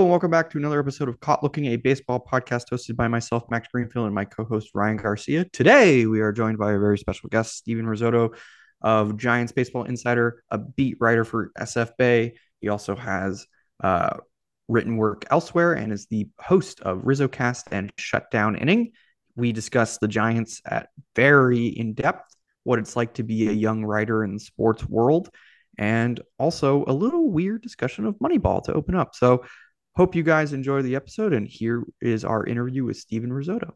And welcome back to another episode of Caught Looking, a baseball podcast hosted by myself, Max Greenfield, and my co host, Ryan Garcia. Today, we are joined by a very special guest, Steven Rissotto of Giants Baseball Insider, a beat writer for SF Bay. He also has uh, written work elsewhere and is the host of RizzoCast and Shutdown Inning. We discuss the Giants at very in depth, what it's like to be a young writer in the sports world, and also a little weird discussion of Moneyball to open up. So, hope you guys enjoy the episode. And here is our interview with Steven Rissotto.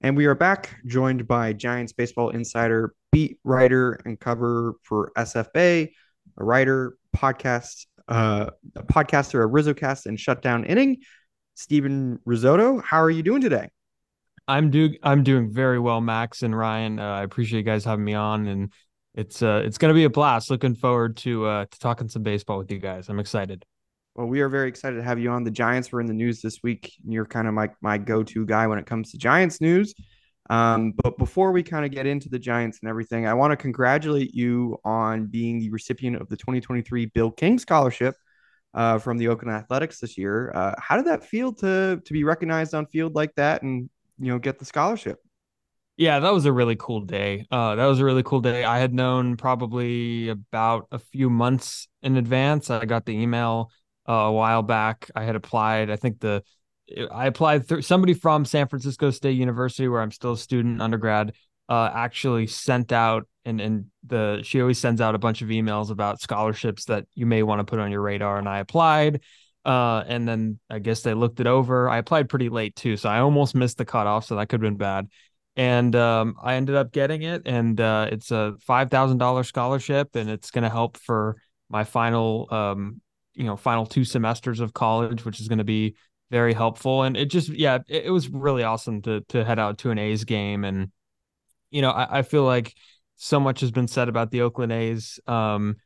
And we are back, joined by Giants Baseball Insider beat writer and cover for SF Bay, a writer, podcast, uh, a podcaster, a RizzoCast, and Shutdown Inning. Steven Rissotto, how are you doing today? I'm do I'm doing very well, Max and Ryan. Uh, I appreciate you guys having me on, and it's uh it's gonna be a blast. Looking forward to uh to talking some baseball with you guys. I'm excited. Well, we are very excited to have you on. The Giants were in the news this week. And you're kind of my my go to guy when it comes to Giants news. Um, but before we kind of get into the Giants and everything, I want to congratulate you on being the recipient of the 2023 Bill King Scholarship uh, from the Oakland Athletics this year. Uh, how did that feel to to be recognized on field like that and you know get the scholarship? Yeah, that was a really cool day. Uh, that was a really cool day. I had known probably about a few months in advance. I got the email uh, a while back. I had applied. I think the I applied through somebody from San Francisco State University, where I'm still a student undergrad. Uh, actually sent out and and the she always sends out a bunch of emails about scholarships that you may want to put on your radar. And I applied, uh, and then I guess they looked it over. I applied pretty late too, so I almost missed the cutoff, so that could have been bad. And um, I ended up getting it, and uh, it's a five thousand dollars scholarship, and it's going to help for my final, um, you know, final two semesters of college, which is going to be very helpful. And it just, yeah, it, it, was really awesome to to head out to an A's game. And, you know, I, I feel like so much has been said about the Oakland A's. Um,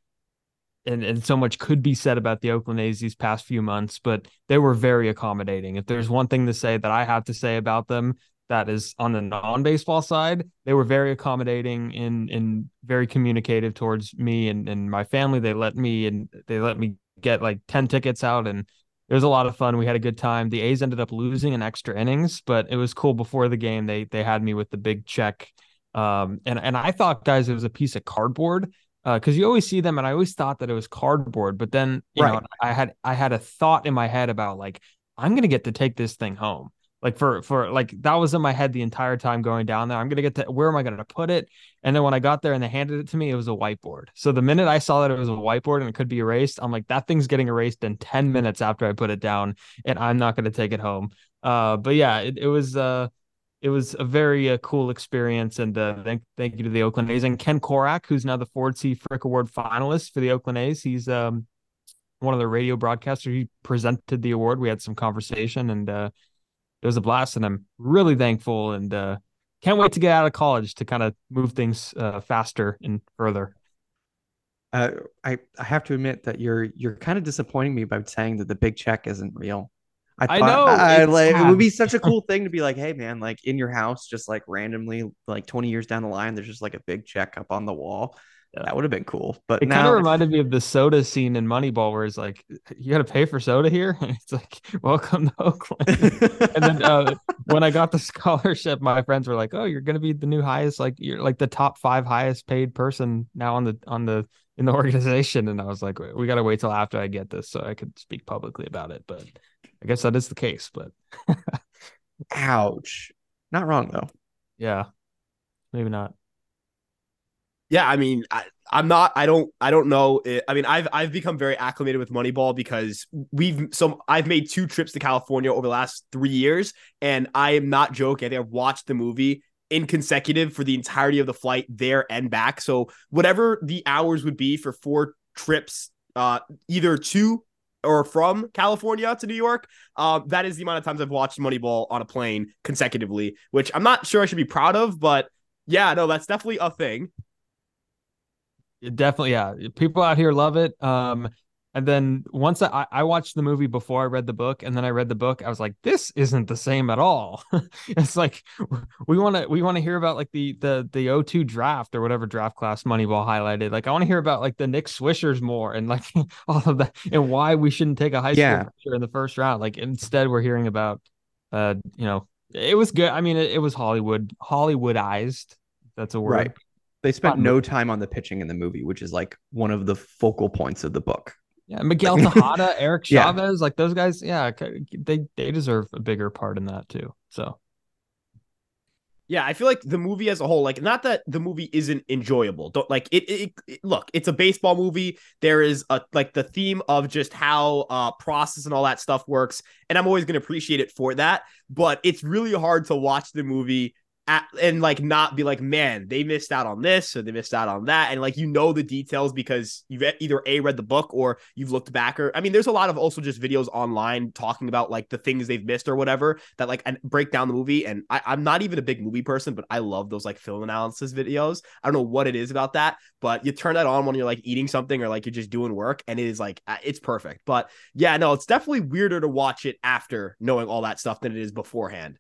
and, and so much could be said about the Oakland A's these past few months, but they were very accommodating. If there's one thing to say that I have to say about them, that is on the non-baseball side, they were very accommodating and and very communicative towards me and, and my family. They let me and they let me get like 10 tickets out and it was a lot of fun. We had a good time. The A's ended up losing in extra innings, but it was cool. Before the game, they they had me with the big check, um, and and I thought, guys, it was a piece of cardboard because uh, you always see them, and I always thought that it was cardboard. But then, you right. know, I had I had a thought in my head about like I'm gonna get to take this thing home like for for like that was in my head the entire time going down there i'm gonna get to where am i gonna put it and then when i got there and they handed it to me it was a whiteboard so the minute i saw that it was a whiteboard and it could be erased i'm like that thing's getting erased in 10 minutes after i put it down and i'm not gonna take it home uh but yeah it, it was uh it was a very uh, cool experience and uh, thank, thank you to the oakland a's and ken Korach, who's now the ford c frick award finalist for the oakland a's he's um one of the radio broadcasters he presented the award we had some conversation and uh it was a blast, and I'm really thankful and uh, can't wait to get out of college to kind of move things uh, faster and further. Uh, I I have to admit that you're you're kind of disappointing me by saying that the big check isn't real. I, thought, I know. I, like it would be such a cool thing to be like, hey man, like in your house, just like randomly, like 20 years down the line, there's just like a big check up on the wall. Yeah. That would have been cool. But it now... kind of reminded me of the soda scene in Moneyball, where it's like, you got to pay for soda here. And it's like, welcome to Oakland. and then uh, when I got the scholarship, my friends were like, oh, you're going to be the new highest, like you're like the top five highest paid person now on the on the in the organization. And I was like, we got to wait till after I get this so I could speak publicly about it. But I guess that is the case. But ouch, not wrong though. Yeah, maybe not yeah, I mean, I, I'm not. I don't. I don't know. I mean, I've I've become very acclimated with Moneyball because we've so I've made two trips to California over the last three years, and I am not joking. I think I've watched the movie in consecutive for the entirety of the flight there and back. So whatever the hours would be for four trips, uh, either to or from California to New York, uh, that is the amount of times I've watched Moneyball on a plane consecutively, which I'm not sure I should be proud of, but yeah, no, that's definitely a thing definitely, yeah. People out here love it. Um, And then once I, I watched the movie before I read the book, and then I read the book, I was like, this isn't the same at all. it's like we want to we want to hear about like the the the 02 draft or whatever draft class Moneyball highlighted. Like I want to hear about like the Nick Swishers more and like all of that and why we shouldn't take a high school Yeah. in the first round. Like instead we're hearing about uh you know it was good. I mean it, it was Hollywood Hollywoodized. That's a word. Right. They spent no time on the pitching in the movie, which is like one of the focal points of the book. Yeah, Miguel Tejada, Eric Yeah. Chavez, like those guys, yeah, they they deserve a bigger part in that too. So Yeah, I feel like the movie as a whole, like not that the movie isn't enjoyable. Don't like it, it, it- look, it's a baseball movie. There is a like the theme of just how uh process and all that stuff works, and I'm always gonna appreciate it for that. But it's really hard to watch the movie at, and like not be like, man, they missed out on this or they missed out on that, and like you know the details because you've either a read the book or you've looked back or I mean, there's a lot of also just videos online talking about like the things they've missed or whatever that like and break down the movie. And I, I'm not even a big movie person, but I love those like film analysis videos. I don't know what it is about that, but you turn that on when you're like eating something or like you're just doing work, and it is like uh, it's perfect. But yeah, no, it's definitely weirder to watch it after knowing all that stuff than it is beforehand.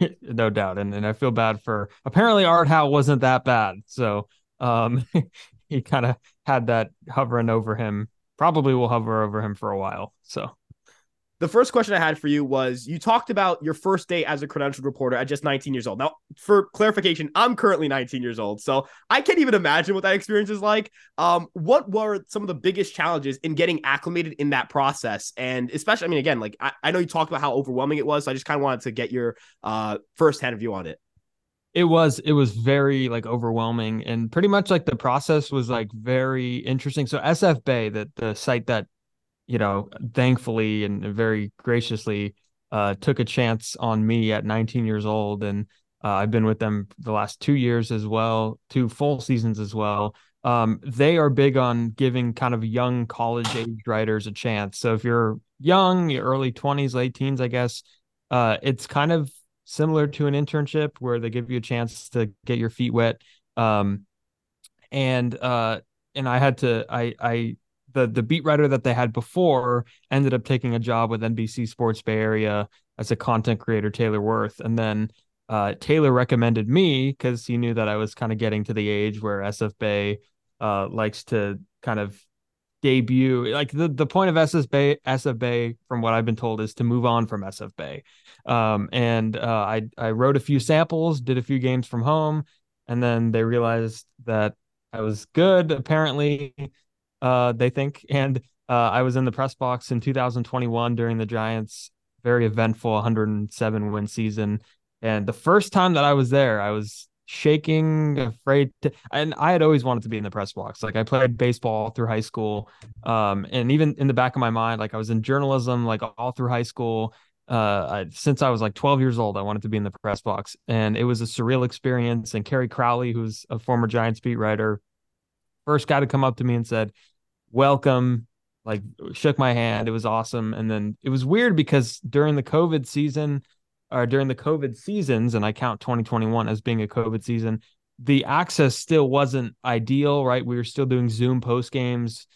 no doubt, and and I feel bad for apparently Art Howe wasn't that bad, so um he kind of had that hovering over him. Probably will hover over him for a while. So The first question I had for you was you talked about your first day as a credentialed reporter at just 19 years old. Now, for clarification, I'm currently 19 years old, so I can't even imagine what that experience is like. Um, what were some of the biggest challenges in getting acclimated in that process? And especially, I mean, again, like I, I know you talked about how overwhelming it was, so I just kind of wanted to get your uh firsthand view on it. it was it was very like overwhelming and pretty much like the process was like very interesting so sf bay that the site that you know thankfully and very graciously uh took a chance on me at 19 years old. And uh, i've been with them the last two years as well two full seasons as well. Um they are big on giving kind of young college age writers a chance. So if you're young your early 20s late teens i guess uh it's kind of similar to an internship where they give you a chance to get your feet wet. Um, and uh, and I had to I I the the beat writer that they had before ended up taking a job with NBC Sports Bay Area as a content creator, Taylor Wirth, and then uh, Taylor recommended me because he knew that I was kind of getting to the age where SF Bay uh, likes to kind of debut. Like the, the point of SF Bay, SF Bay, from what I've been told, is to move on from SF Bay. Um, and uh, I I wrote a few samples, did a few games from home, and then they realized that I was good. Apparently, uh, they think, and uh, I was in the press box in 2021 during the Giants' very eventful 107 win season. And the first time that I was there, I was shaking, afraid to, and I had always wanted to be in the press box. Like I played baseball through high school. Um, and even in the back of my mind, like I was in journalism, like all through high school. Uh, I, since I was like 12 years old, I wanted to be in the press box, and it was a surreal experience. And Kerry Crowley, who's a former Giants beat writer, first guy to come up to me and said, "Welcome." Like shook my hand. It was awesome. And then it was weird because during the COVID season, or during the COVID seasons, and I count 2021 as being a COVID season, the access still wasn't ideal, right? We were still doing Zoom post games,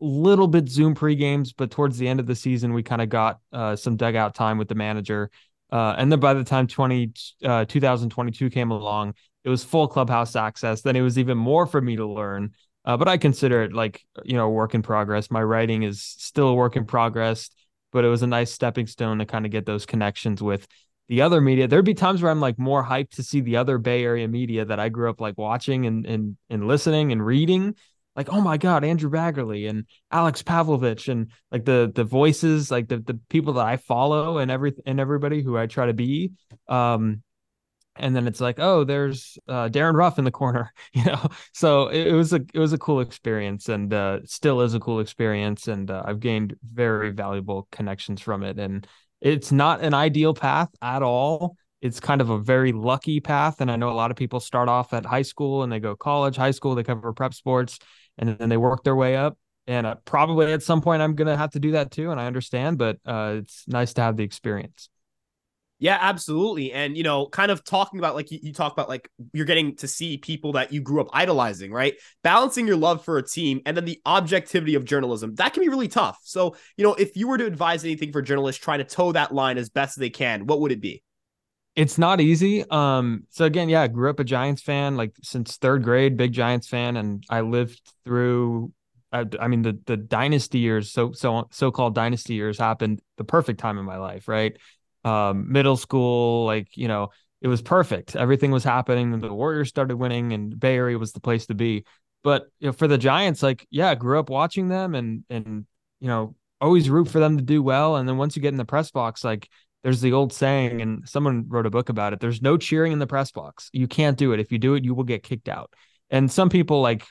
little bit Zoom pre games, but towards the end of the season, we kind of got uh, some dugout time with the manager. Uh, and then by the time 20, uh, 2022 came along, it was full clubhouse access. Then it was even more for me to learn. Uh, but I consider it like, you know, work in progress. My writing is still a work in progress, but it was a nice stepping stone to kind of get those connections with the other media. There'd be times where I'm like more hyped to see the other Bay Area media that I grew up like watching and and and listening and reading. Like, oh my God, Andrew Baggarly and Alex Pavlovic and like the the voices, like the the people that I follow and every and everybody who I try to be. Um, and then it's like, oh, there's uh, Darren Ruff in the corner, you know. So it, it was a it was a cool experience, and uh, still is a cool experience, and uh, I've gained very valuable connections from it. And it's not an ideal path at all. It's kind of a very lucky path, and I know a lot of people start off at high school and they go college, high school, they cover prep sports, and then they work their way up. And uh, probably at some point, I'm gonna have to do that too, and I understand, but uh, it's nice to have the experience. Yeah, absolutely. And, you know, kind of talking about like you, you, talk about like you're getting to see people that you grew up idolizing, right? Balancing your love for a team and then the objectivity of journalism, that can be really tough. So, you know, if you were to advise anything for journalists trying to toe that line as best as they can, what would it be? It's not easy. Um, so again, yeah, I grew up a Giants fan, like since third grade, big Giants fan, and I lived through I, I mean the the dynasty years, so so so called dynasty years happened the perfect time in my life, right? Um, middle school, like, you know, it was perfect. Everything was happening and the Warriors started winning and Bay Area was the place to be. But you know, for the Giants, like, yeah, I grew up watching them and, and, you know, always root for them to do well. And then once you get in the press box, like, there's the old saying, and someone wrote a book about it. There's no cheering in the press box. You can't do it. If you do it, you will get kicked out. And some people like,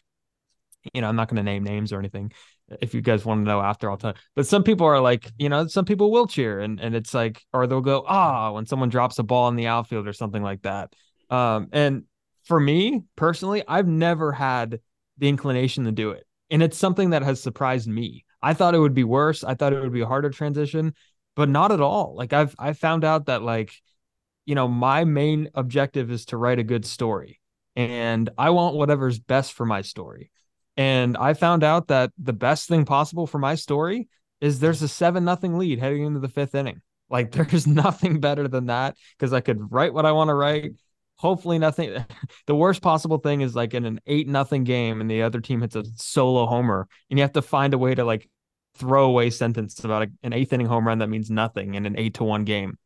you know, I'm not going to name names or anything, if you guys want to know after all time. But some people are like, you know, some people will cheer and and it's like, or they'll go, ah, when someone drops a ball in the outfield or something like that. Um, and for me personally, I've never had the inclination to do it. And it's something that has surprised me. I thought it would be worse. I thought it would be a harder transition, but not at all. Like I've I found out that like, you know, my main objective is to write a good story. And I want whatever's best for my story. And I found out that the best thing possible for my story is there's a seven nothing lead heading into the fifth inning. Like there's nothing better than that because I could write what I want to write. Hopefully nothing. The worst possible thing is like in an eight nothing game and the other team hits a solo homer and you have to find a way to like throw away sentence about a, an eighth inning home run that means nothing in an eight to one game.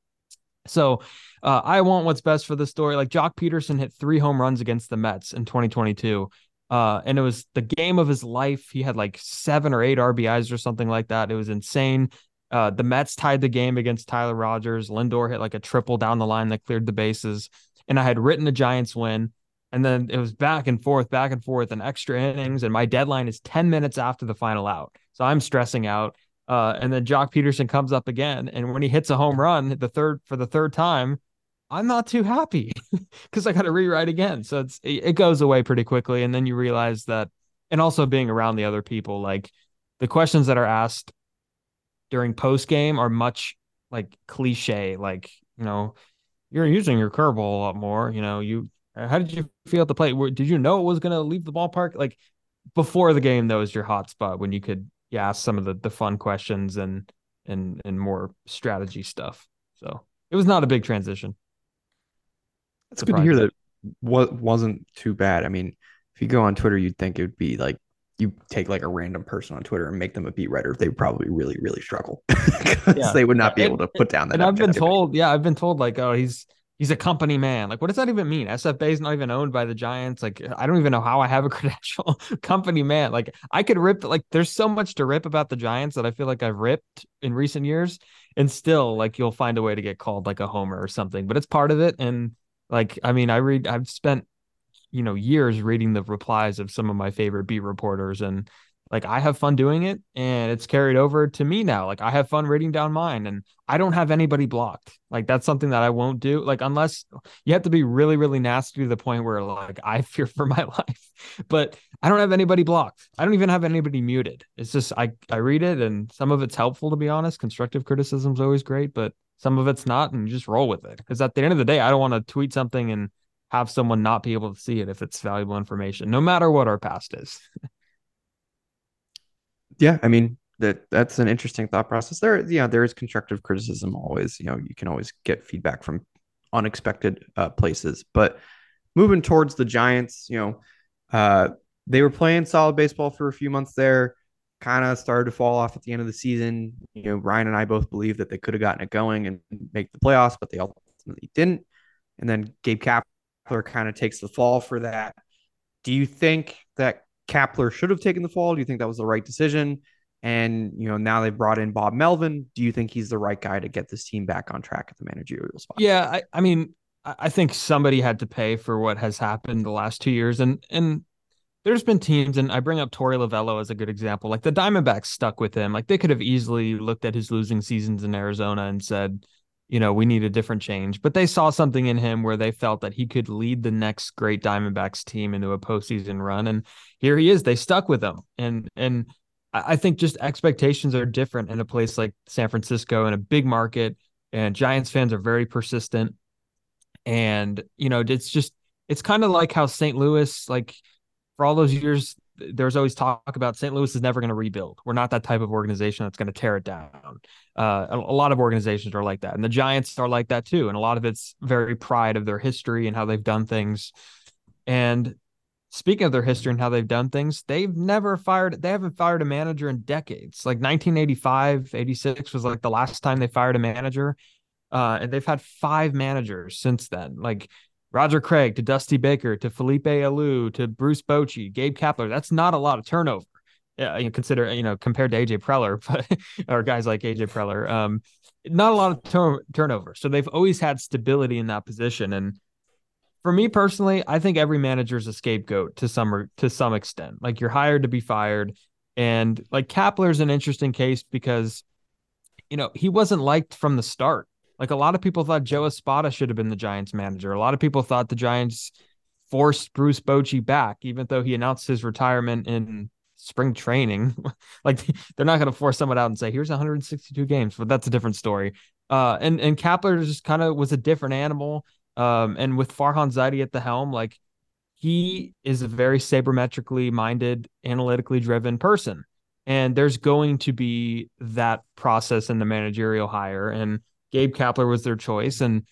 So uh, I want what's best for the story. Like Joc Pederson hit three home runs against the Mets in 2022. Uh, and it was the game of his life. He had like seven or eight RBIs or something like that. It was insane. Uh, the Mets tied the game against Tyler Rogers. Lindor hit like a triple down the line that cleared the bases. And I had written the Giants win. And then it was back and forth, back and forth, and extra innings. And my deadline is 10 minutes after the final out. So I'm stressing out. Uh, and then Joc Pederson comes up again. And when he hits a home run, the third for the third time, I'm not too happy because I got to rewrite again. So it's it goes away pretty quickly, and then you realize that, and also being around the other people, like the questions that are asked during post game are much like cliche, like you know, you're using your curveball a lot more. You know, you uh, how did you feel at the plate? Did you know it was going to leave the ballpark? Like before the game, that was your hot spot when you could yeah, ask some of the the fun questions and and and more strategy stuff. So it was not a big transition. That's good to hear that what wasn't too bad. I mean, if you go on Twitter, you'd think it would be like you take like a random person on Twitter and make them a beat writer. They probably really, really struggle because yeah. they would not be able to put down that. And I've been told, yeah, I've been told like, oh, he's he's a company man. Like, what does that even mean? SFA is not even owned by the Giants. Like, I don't even know how I have a credential. company man. Like, I could rip. Like, there's so much to rip about the Giants that I feel like I've ripped in recent years, and still, like, you'll find a way to get called like a homer or something. But it's part of it, and like, I mean, I read, I've spent, you know, years reading the replies of some of my favorite beat reporters, and like I have fun doing it, and it's carried over to me now. Like I have fun reading down mine, and I don't have anybody blocked. Like that's something that I won't do. Like unless you have to be really, really nasty to the point where like I fear for my life. But I don't have anybody blocked. I don't even have anybody muted. It's just I I read it, and some of it's helpful to be honest. Constructive criticism is always great, but some of it's not, and you just roll with it. Because at the end of the day, I don't want to tweet something and have someone not be able to see it if it's valuable information, no matter what our past is. yeah, I mean that that's an interesting thought process. There, yeah, there is constructive criticism always. You know, you can always get feedback from unexpected uh, places. But moving towards the Giants, you know, uh, they were playing solid baseball for a few months there kind of started to fall off at the end of the season. You know, Ryan and I both believe that they could have gotten it going and make the playoffs, but they ultimately didn't. And then Gabe Kapler kind of takes the fall for that. Do you think that Kapler should have taken the fall? Do you think that was the right decision? And you know, now they've brought in Bob Melvin. Do you think he's the right guy to get this team back on track at the managerial spot? Yeah, I, I mean, I think somebody had to pay for what has happened the last two years, and and there's been teams, and I bring up Torey Lovullo as a good example. Like the Diamondbacks stuck with him. Like they could have easily looked at his losing seasons in Arizona and said, you know, we need a different change. But they saw something in him where they felt that he could lead the next great Diamondbacks team into a postseason run. And here he is. They stuck with him. And and I think just expectations are different in a place like San Francisco in a big market and Giants fans are very persistent. And you know, it's just it's kind of like how St. Louis, like for all those years, there's always talk about St. Louis is never going to rebuild. We're not that type of organization that's going to tear it down. Uh, a, a, lot of organizations are like that, and the Giants are like that too. And a lot of it's very pride of their history and how they've done things. And speaking of their history and how they've done things, they've never fired. They haven't fired a manager in decades. Like 1985, 86 was like the last time they fired a manager. Uh, and they've had five managers since then. Like Roger Craig to Dusty Baker to Felipe Alou to Bruce Bochy, Gabe Kapler. That's not a lot of turnover. Yeah, you consider you know compared to AJ Preller, but or guys like AJ Preller, um, not a lot of tur- turnover. So they've always had stability in that position. And for me personally, I think every manager is a scapegoat to some to some extent. Like you're hired to be fired, and like Kapler is an interesting case because you know he wasn't liked from the start. Like a lot of people thought Joe Espada should have been the Giants manager. A lot of people thought the Giants forced Bruce Bochy back, even though he announced his retirement in spring training. like they're not going to force someone out and say, "Here's 162 games," but that's a different story. Uh, and and Kapler just kind of was a different animal. Um, and with Farhan Zaidi at the helm, like he is a very sabermetrically minded, analytically driven person. And there's going to be that process in the managerial hire. And Gabe Kapler was their choice. And,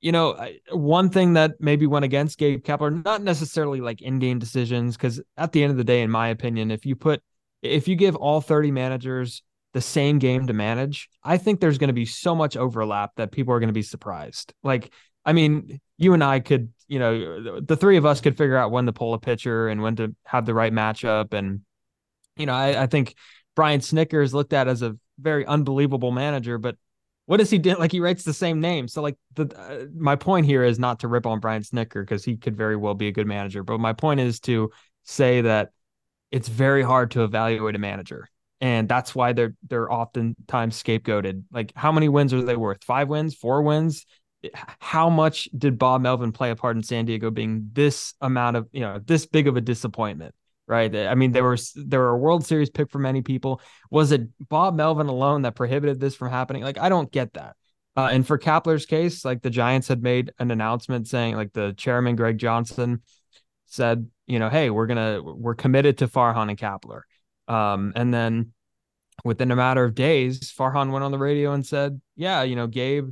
you know, one thing that maybe went against Gabe Kapler, not necessarily like in game decisions, because at the end of the day, in my opinion, if you put, if you give all 30 managers the same game to manage, I think there's going to be so much overlap that people are going to be surprised. Like, I mean, you and I could, you know, the three of us could figure out when to pull a pitcher and when to have the right matchup. And, you know, I, I think Brian Snitker is looked at as a very unbelievable manager, but what does he do? Like he writes the same name. So like the uh, my point here is not to rip on Brian Snitker because he could very well be a good manager, but my point is to say that it's very hard to evaluate a manager, and that's why they're they're oftentimes scapegoated. Like how many wins are they worth? Five wins, four wins? How much did Bob Melvin play a part in San Diego being this amount of you know this big of a disappointment? Right? I mean, there was there were a World Series pick for many people. Was it Bob Melvin alone that prohibited this from happening? Like, I don't get that. Uh, and for Kapler's case, like the Giants had made an announcement saying, like the chairman Greg Johnson said, you know, hey, we're gonna we're committed to Farhan and Kapler. Um, and then within a matter of days, Farhan went on the radio and said, yeah, you know, Gabe,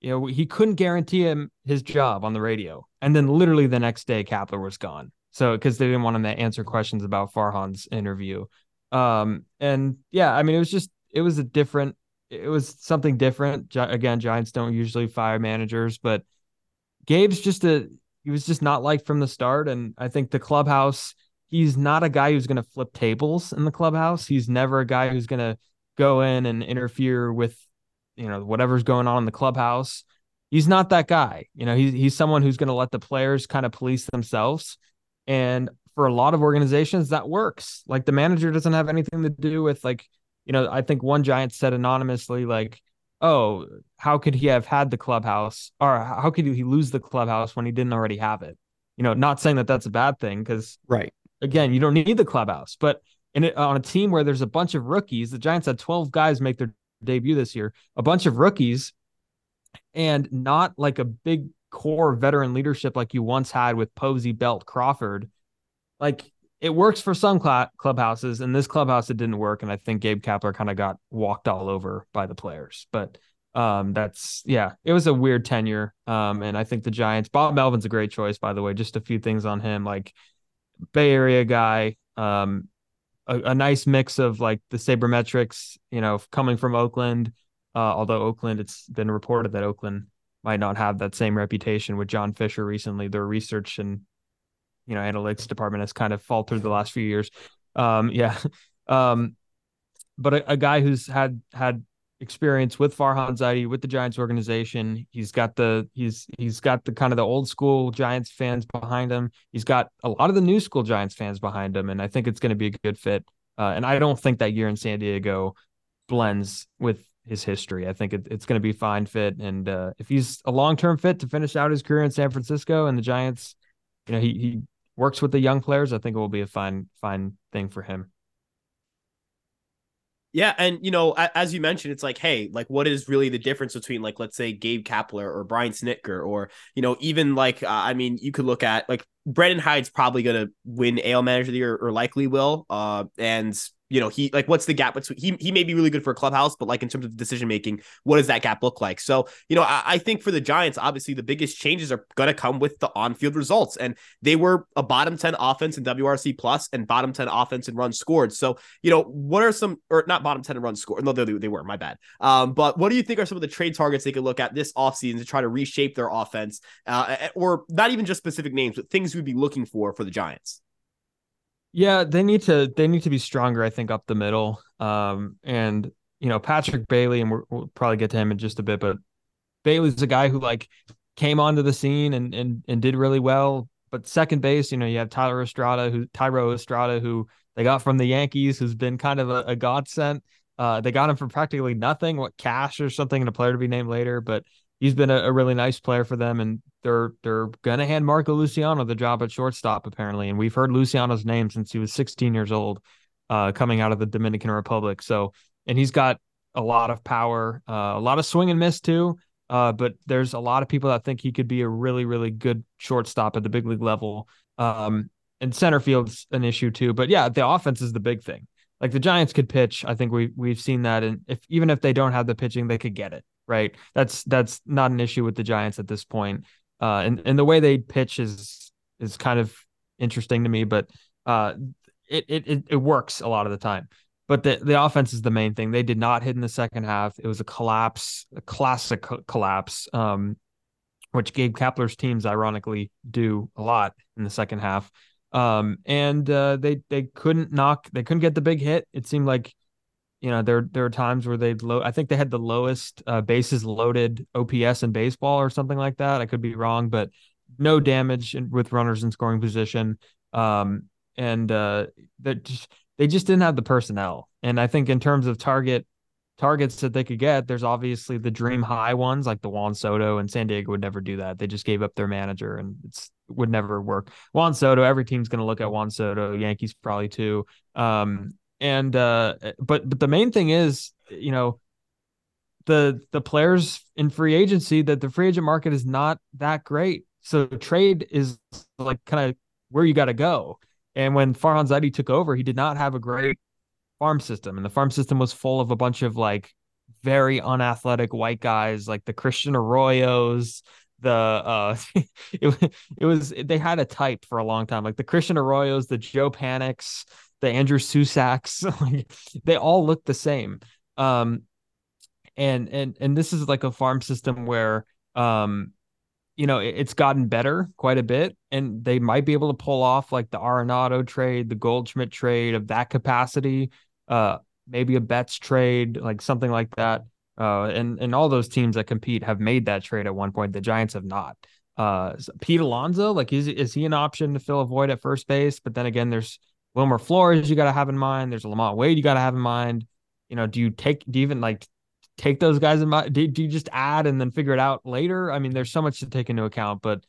you know, he couldn't guarantee him his job on the radio. And then literally the next day, Kapler was gone. So because they didn't want him to answer questions about Farhan's interview. Um, and yeah, I mean, it was just it was a different, it was something different. Gi- again, Giants don't usually fire managers, but Gabe's just a he was just not liked from the start. And I think the clubhouse, he's not a guy who's going to flip tables in the clubhouse. He's never a guy who's going to go in and interfere with, you know, whatever's going on in the clubhouse. He's not that guy. You know, he's he's someone who's going to let the players kind of police themselves. And for a lot of organizations, that works. Like the manager doesn't have anything to do with like, you know, I think one giant said anonymously, like, oh, how could he have had the clubhouse or how could he lose the clubhouse when he didn't already have it? You know, not saying that that's a bad thing because, right. Again, you don't need the clubhouse, but in it, on a team where there's a bunch of rookies, the Giants had 12 guys make their debut this year, a bunch of rookies, and not like a big core veteran leadership like you once had with Posey, Belt, Crawford, like it works for some cl- clubhouses. And this clubhouse, it didn't work. And I think Gabe Kapler kind of got walked all over by the players. But um, that's yeah, it was a weird tenure. Um, and I think the Giants, Bob Melvin's a great choice, by the way. Just a few things on him, like Bay Area guy, um, a, a nice mix of like the sabermetrics, you know, coming from Oakland. Uh, although Oakland, it's been reported that Oakland might not have that same reputation with John Fisher recently. Their research and you know analytics department has kind of faltered the last few years. Um, yeah, um, but a, a, guy who's had had experience with Farhan Zaidi with the Giants organization. He's got the he's he's got the kind of the old school Giants fans behind him. He's got a lot of the new school Giants fans behind him, and I think it's going to be a good fit. Uh, and I don't think that year in San Diego blends with his history. I think it, it's going to be fine fit, and uh, if he's a long term fit to finish out his career in San Francisco and the Giants, you know, he he works with the young players. I think it will be a fine fine thing for him. Yeah, and you know, as you mentioned, it's like, hey, like, what is really the difference between, like, let's say Gabe Kapler or Brian Snitker, or you know, even like, uh, I mean, you could look at like Brandon Hyde's probably gonna win AL Manager of the Year or likely will, uh, and you know, he like what's the gap between he he may be really good for a clubhouse, but like in terms of decision making, what does that gap look like? So, you know, I, I think for the Giants, obviously the biggest changes are gonna come with the on-field results. And they were a bottom 10 offense in WRC plus and bottom 10 offense and runs scored. So, you know, what are some or not bottom 10 and runs scored? No, they, they were, my bad. Um, but what do you think are some of the trade targets they could look at this offseason to try to reshape their offense? Uh, or not even just specific names, but things we'd be looking for for the Giants. Yeah, they need to they need to be stronger. I think up the middle. Um, and you know Patrick Bailey, and we will probably get to him in just a bit, but Bailey's a guy who like came onto the scene and and and did really well. But second base, you know, you have Tyler Estrada, who Thairo Estrada, who they got from the Yankees, who's been kind of a, a godsend. Uh, they got him for practically nothing, what cash or something, and a player to be named later. But he's been a, a, really nice player for them, and they're they're gonna hand Marco Luciano the job at shortstop apparently, and we've heard Luciano's name since he was 16 years old, uh, coming out of the Dominican Republic. So, and he's got a lot of power, uh, a lot of swing and miss too. Uh, but there's a lot of people that think he could be a really, really good shortstop at the big league level. Um, and center field's an issue too. But yeah, the offense is the big thing. Like the Giants could pitch. I think we we've seen that, and if even if they don't have the pitching, they could get it right? That's that's not an issue with the Giants at this point. Uh, and and the way they pitch is is kind of interesting to me, but uh, it it it works a lot of the time. But the the offense is the main thing. They did not hit in the second half. It was a collapse, a classic collapse, um, which Gabe Kapler's teams ironically do a lot in the second half. Um, and uh, they they couldn't knock, they couldn't get the big hit. It seemed like you know, there there are times where they'd load. I think they had the lowest uh, bases loaded OPS in baseball or something like that. I could be wrong, but no damage in, with runners in scoring position. Um, and uh, that just they just didn't have the personnel. And I think in terms of target targets that they could get, there's obviously the dream high ones like the Juan Soto and San Diego would never do that. They just gave up their manager and it's would never work. Juan Soto, every team's going to look at Juan Soto. Yankees probably too. Um, and uh but but the main thing is you know the the players in free agency that the free agent market is not that great. So trade is like kind of where you got to go. And when Farhan Zaidi took over he did not have a great farm system. And the farm system was full of a bunch of like very unathletic white guys like the Christian Arroyos the uh it, it was they had a type for a long time. Like the Christian Arroyos the Joe Paniks the Andrew Susacs, like they all look the same. Um, and and and this is like a farm system where um, you know, it, it's gotten better quite a bit, and they might be able to pull off like the Arenado trade, the Goldschmidt trade of that capacity, uh, maybe a Betts trade, like something like that. Uh, and and all those teams that compete have made that trade at one point. The Giants have not. Uh, Pete Alonso, like is is he an option to fill a void at first base? But then again, there's Wilmer Flores, you got to have in mind. There's a LaMonte Wade, you got to have in mind. You know, do you take, do you even like take those guys in mind? Do, do you just add and then figure it out later? I mean, there's so much to take into account, but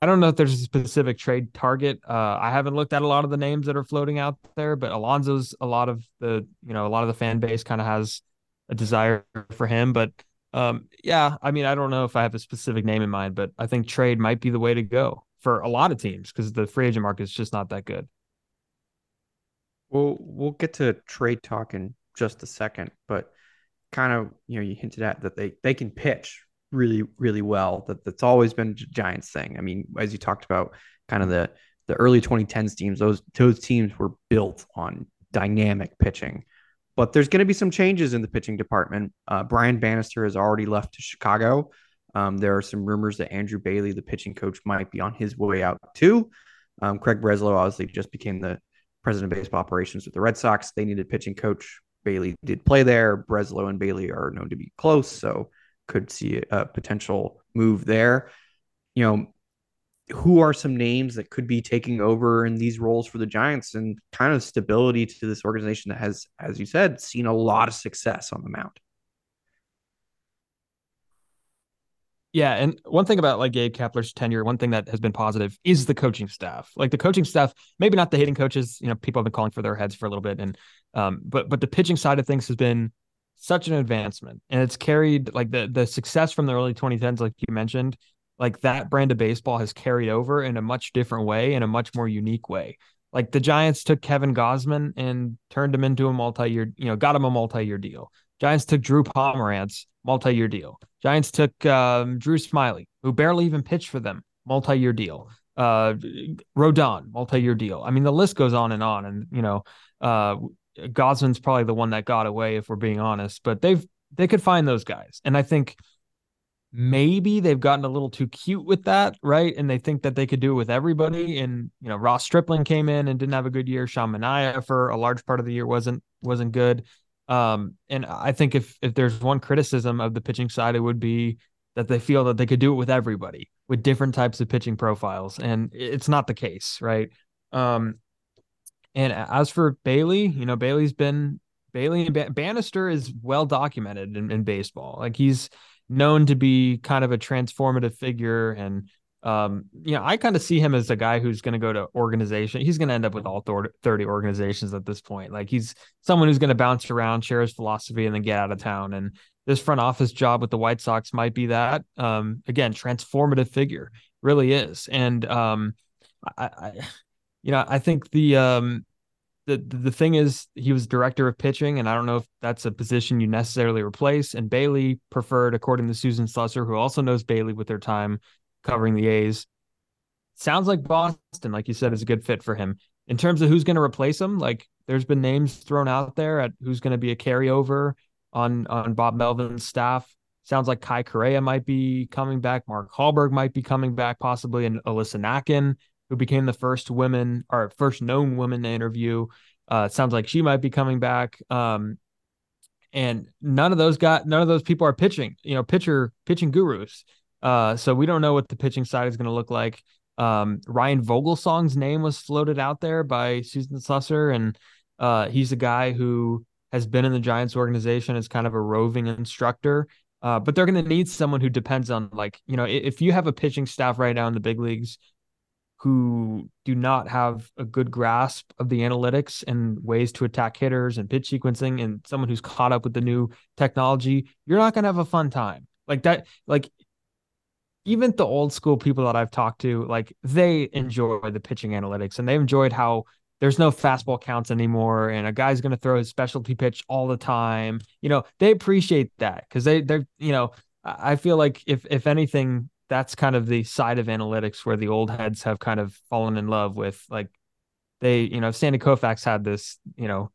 I don't know if there's a specific trade target. Uh, I haven't looked at a lot of the names that are floating out there, but Alonso's a lot of the, you know, a lot of the fan base kind of has a desire for him. But um, yeah, I mean, I don't know if I have a specific name in mind, but I think trade might be the way to go for a lot of teams because the free agent market is just not that good. We'll we'll get to trade talk in just a second, but kind of you know you hinted at that they they can pitch really really well. That that's always been Giants thing. I mean, as you talked about, kind of the the early 2010s teams, those those teams were built on dynamic pitching. But there's going to be some changes in the pitching department. Uh, Brian Bannister has already left to Chicago. Um, there are some rumors that Andrew Bailey, the pitching coach, might be on his way out too. Um, Craig Breslow obviously just became the president of baseball operations with the Red Sox. They needed pitching coach. Bailey did play there. Breslow and Bailey are known to be close, so could see a potential move there. You know, who are some names that could be taking over in these roles for the Giants and kind of stability to this organization that has, as you said, seen a lot of success on the mound? Yeah, and one thing about like Gabe Kapler's tenure, one thing that has been positive is the coaching staff. Like the coaching staff, maybe not the hitting coaches. You know, people have been calling for their heads for a little bit, and um, but but the pitching side of things has been such an advancement, and it's carried like the the success from the early 2010s, like you mentioned, like that brand of baseball has carried over in a much different way, in a much more unique way. Like the Giants took Kevin Gausman and turned him into a multi-year, you know, got him a multi-year deal. Giants took Drew Pomeranz, multi-year deal. Giants took um, Drew Smyly, who barely even pitched for them, multi-year deal. Uh, Rodon, multi-year deal. I mean, the list goes on and on. And you know, uh, Gausman's probably the one that got away, if we're being honest. But they've they could find those guys, and I think maybe they've gotten a little too cute with that, right? And they think that they could do it with everybody. And you know, Ross Stripling came in and didn't have a good year. Sean Manaea for a large part of the year wasn't wasn't good. Um, and I think if if there's one criticism of the pitching side, it would be that they feel that they could do it with everybody with different types of pitching profiles, and it's not the case, right? Um, and as for Bailey, you know, Bailey's been Bailey and Bannister is well documented in, in baseball. Like he's known to be kind of a transformative figure and um, you know, I kind of see him as a guy who's going to go to organization. He's going to end up with all 30 organizations at this point. Like he's someone who's going to bounce around, share his philosophy, and then get out of town. And this front office job with the White Sox might be that. Um, again, transformative figure really is. And um, I, I, you know, I think the um, the the thing is he was director of pitching, and I don't know if that's a position you necessarily replace. And Bailey preferred, according to Susan Slusser, who also knows Bailey with their time covering the A's. Sounds like Boston, like you said, is a good fit for him. In terms of who's going to replace him, like there's been names thrown out there at who's going to be a carryover on on Bob Melvin's staff. Sounds like Kai Correa might be coming back. Mark Hallberg might be coming back, possibly, and Alyssa Nakken who became the first woman or first known woman to interview. Uh, sounds like she might be coming back. Um, and none of those got none of those people are pitching, you know, pitcher pitching gurus. Uh, so we don't know what the pitching side is going to look like. Um, Ryan Vogelsong's name was floated out there by Susan Slusser, and uh, he's a guy who has been in the Giants organization as kind of a roving instructor. Uh, but they're going to need someone who depends on like you know if you have a pitching staff right now in the big leagues who do not have a good grasp of the analytics and ways to attack hitters and pitch sequencing and someone who's caught up with the new technology, you're not going to have a fun time. Like that, like even the old school people that I've talked to, like they enjoy the pitching analytics and they enjoyed how there's no fastball counts anymore and a guy's going to throw his specialty pitch all the time. You know, they appreciate that because they, they're, you know, I feel like if, if anything, that's kind of the side of analytics where the old heads have kind of fallen in love with like they you know if sandy koufax had this you know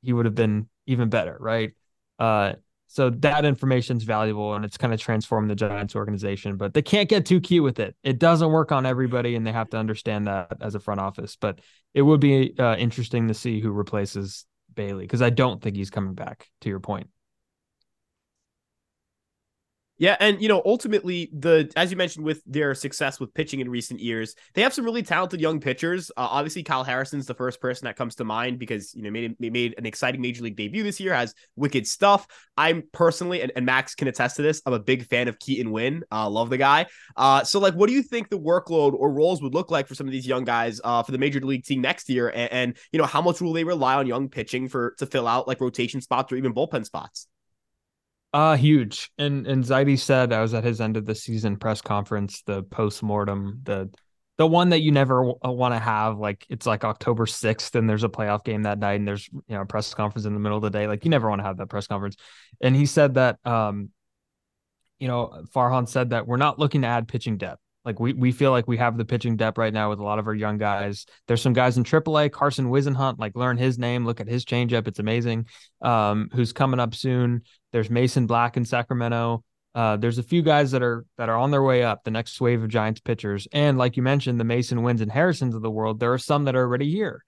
he would have been even better right uh so that information is valuable and it's kind of transformed the giants organization but they can't get too cute with it. It doesn't work on everybody and they have to understand that as a front office but it would be uh, interesting to see who replaces bailey because i don't think he's coming back to your point yeah, and you know, ultimately, the as you mentioned with their success with pitching in recent years, they have some really talented young pitchers. Uh, obviously, Kyle Harrison's the first person that comes to mind because you know made made an exciting major league debut this year. Has wicked stuff. I'm personally, and, and Max can attest to this. I'm a big fan of Keaton Winn. Uh, love the guy. Uh, so like, what do you think the workload or roles would look like for some of these young guys uh, for the major league team next year? And, and you know, how much will they rely on young pitching for to fill out like rotation spots or even bullpen spots? Uh huge. And and Zaidi said I was at his end of the season press conference, the post mortem, the the one that you never uh, want to have. Like it's like October sixth, and there's a playoff game that night, and there's you know a press conference in the middle of the day. Like you never want to have that press conference. And he said that um, you know, Farhan said that we're not looking to add pitching depth. Like we we feel like we have the pitching depth right now with a lot of our young guys. There's some guys in AAA, Carson Whisenhunt, like learn his name, look at his changeup, it's amazing. Um, who's coming up soon? There's Mason Black in Sacramento. Uh, there's a few guys that are that are on their way up, the next wave of Giants pitchers, and like you mentioned, the Mason Winns and Harrisons of the world. There are some that are already here,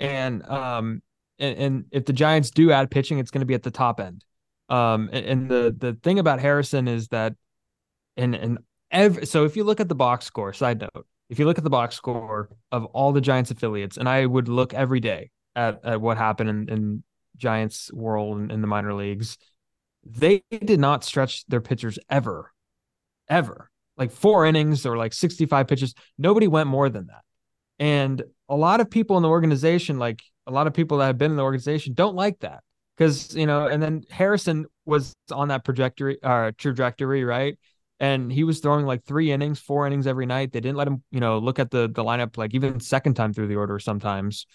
and um, and, and if the Giants do add pitching, it's going to be at the top end. Um, and, and the the thing about Harrison is that, and and every so if you look at the box score, side note, if you look at the box score of all the Giants affiliates, and I would look every day at, at what happened in, in Giants world in, in the minor leagues they did not stretch their pitchers ever ever. Like four innings or like 65 pitches. Nobody went more than that. And a lot of people in the organization, like a lot of people that have been in the organization, don't like that because you know. And then Harrison was on that trajectory, uh, trajectory, right? And he was throwing like three innings, four innings every night. They didn't let him, you know, look at the the lineup like even second time through the order sometimes.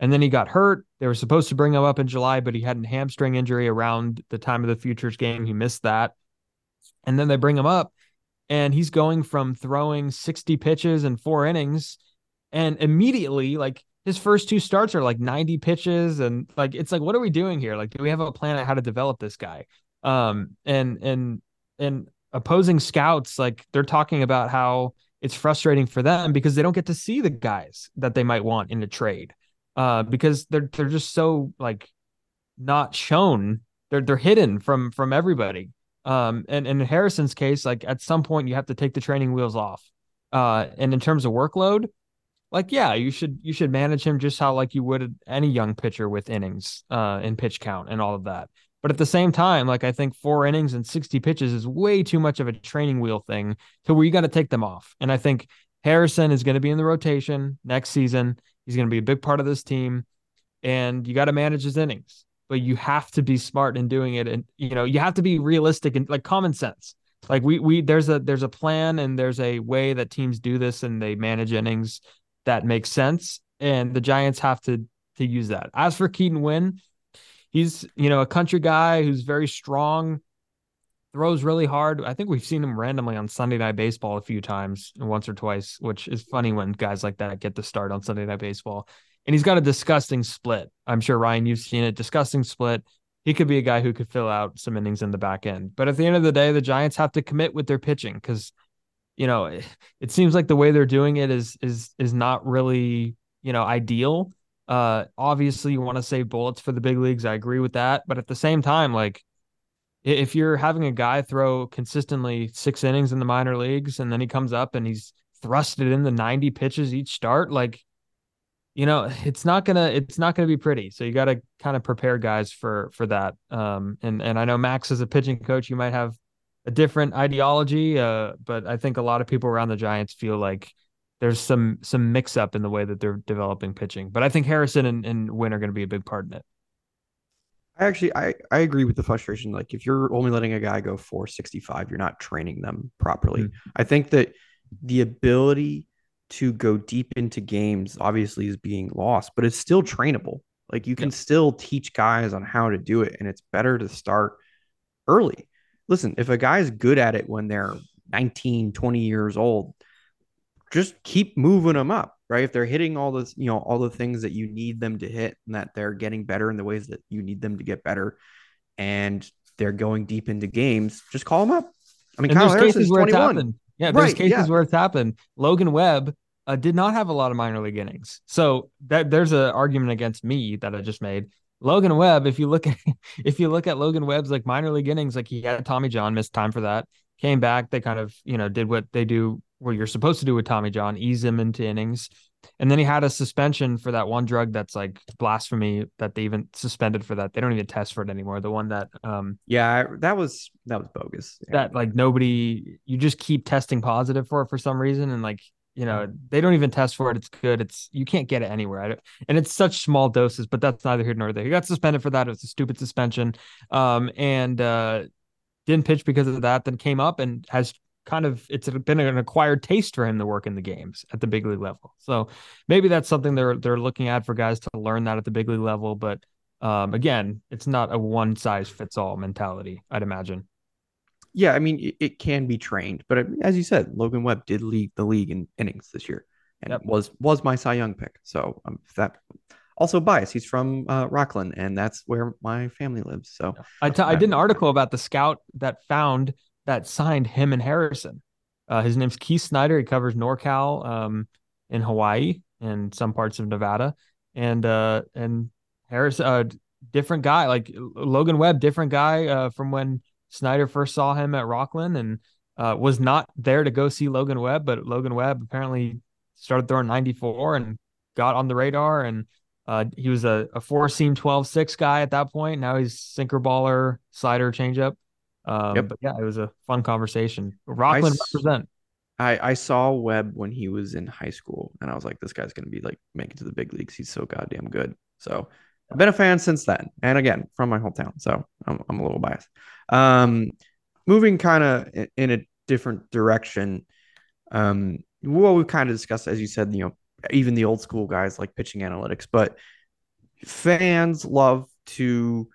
And then he got hurt. They were supposed to bring him up in July, but he had a hamstring injury around the time of the futures game. He missed that. And then they bring him up, and he's going from throwing 60 pitches and four innings and immediately like his first two starts are like 90 pitches and like it's like what are we doing here like do we have a plan on how to develop this guy um and and and opposing scouts like they're talking about how it's frustrating for them because they don't get to see the guys that they might want in a trade uh because they're they're just so like not shown. They're they're hidden from from everybody. Um and, and in Harrison's case like at some point you have to take the training wheels off. Uh and in terms of workload like yeah you should you should manage him just how like you would any young pitcher with innings uh in pitch count and all of that but at the same time like i think four innings and 60 pitches is way too much of a training wheel thing to where you got to take them off. And i think harrison is going to be in the rotation next season. He's going to be a big part of this team. And you got to manage his innings but you have to be smart in doing it. And you know you have to be realistic and like common sense. Like we we there's a there's a plan and there's a way that teams do this and they manage innings that makes sense, and the Giants have to to use that. As for Keaton Winn, he's you know a country guy who's very strong, throws really hard. I think we've seen him randomly on Sunday Night Baseball a few times, once or twice, which is funny when guys like that get the start on Sunday Night Baseball. And he's got a disgusting split. I'm sure Ryan, you've seen it. Disgusting split. He could be a guy who could fill out some innings in the back end. But at the end of the day, the Giants have to commit with their pitching because you know, it, it seems like the way they're doing it is is is not really, you know, ideal. Uh obviously you want to save bullets for the big leagues. I agree with that, but at the same time like if you're having a guy throw consistently 6 innings in the minor leagues and then he comes up and he's thrusted in the 90 pitches each start like you know it's not gonna it's not gonna be pretty so you got to kind of prepare guys for for that um and and i know max as a pitching coach you might have a different ideology. Uh, but I think a lot of people around the Giants feel like there's some some mix up in the way that they're developing pitching. But I think Harrison and, and Winn are going to be a big part in it. I actually I, I agree with the frustration. Like if you're only letting a guy go 465, you're not training them properly. Mm-hmm. I think that the ability to go deep into games obviously is being lost, but it's still trainable. Like you can yeah. still teach guys on how to do it, and it's better to start early listen, if a guy's good at it when they're 19, 20 years old, just keep moving them up, right? If they're hitting all this, you know, all the things that you need them to hit and that they're getting better in the ways that you need them to get better and they're going deep into games, just call them up. I mean, and Kyle Harrison's 21. Yeah, there's right, cases yeah. where it's happened. Logan Webb uh, did not have a lot of minor league innings. So that there's an argument against me that I just made. Logan Webb, if you look at if you look at Logan Webb's like minor league innings, like he had Tommy John, missed time for that, came back. They kind of you know did what they do, what you're supposed to do with Tommy John, ease him into innings, and then he had a suspension for that one drug that's like blasphemy that they even suspended for that. They don't even test for it anymore. The one that um yeah that was that was bogus. Yeah. That like nobody you just keep testing positive for it for some reason and like you know they don't even test for it it's good it's you can't get it anywhere and it's such small doses but that's neither here nor there he got suspended for that it was a stupid suspension um and uh didn't pitch because of that then came up and has kind of it's been an acquired taste for him to work in the games at the big league level so maybe that's something they're they're looking at for guys to learn that at the big league level but um again it's not a one size fits all mentality i'd imagine yeah, I mean, it, it, can be trained, but uh, as you said, Logan Webb did lead the league in innings this year, and yep. was was my Cy Young pick. So um, that also bias. He's from uh, Rocklin, and that's where my family lives. So I, t- I did an article about the scout that found that signed him and Harrison. Uh, his name's Keith Snyder. He covers NorCal um, in Hawaii and some parts of Nevada, and uh, and Harris, uh, different guy. Like Logan Webb, different guy uh, from when Snyder first saw him at Rocklin and uh, was not there to go see Logan Webb, but Logan Webb apparently started throwing 94 and got on the radar. And uh, he was a, a four seam 12 6 guy at that point. Now he's sinker baller, slider, changeup. Um, Yep. But yeah, it was a fun conversation. Rocklin s- represent. I, I saw Webb when he was in high school, and I was like, this guy's going to be like making to the big leagues. He's so goddamn good. So I've been a fan since then, and again from my hometown. So I'm, I'm a little biased. Um, moving kind of in, in a different direction. Um, well, we've kind of discussed, as you said, you know, even the old school guys like pitching analytics, but fans love to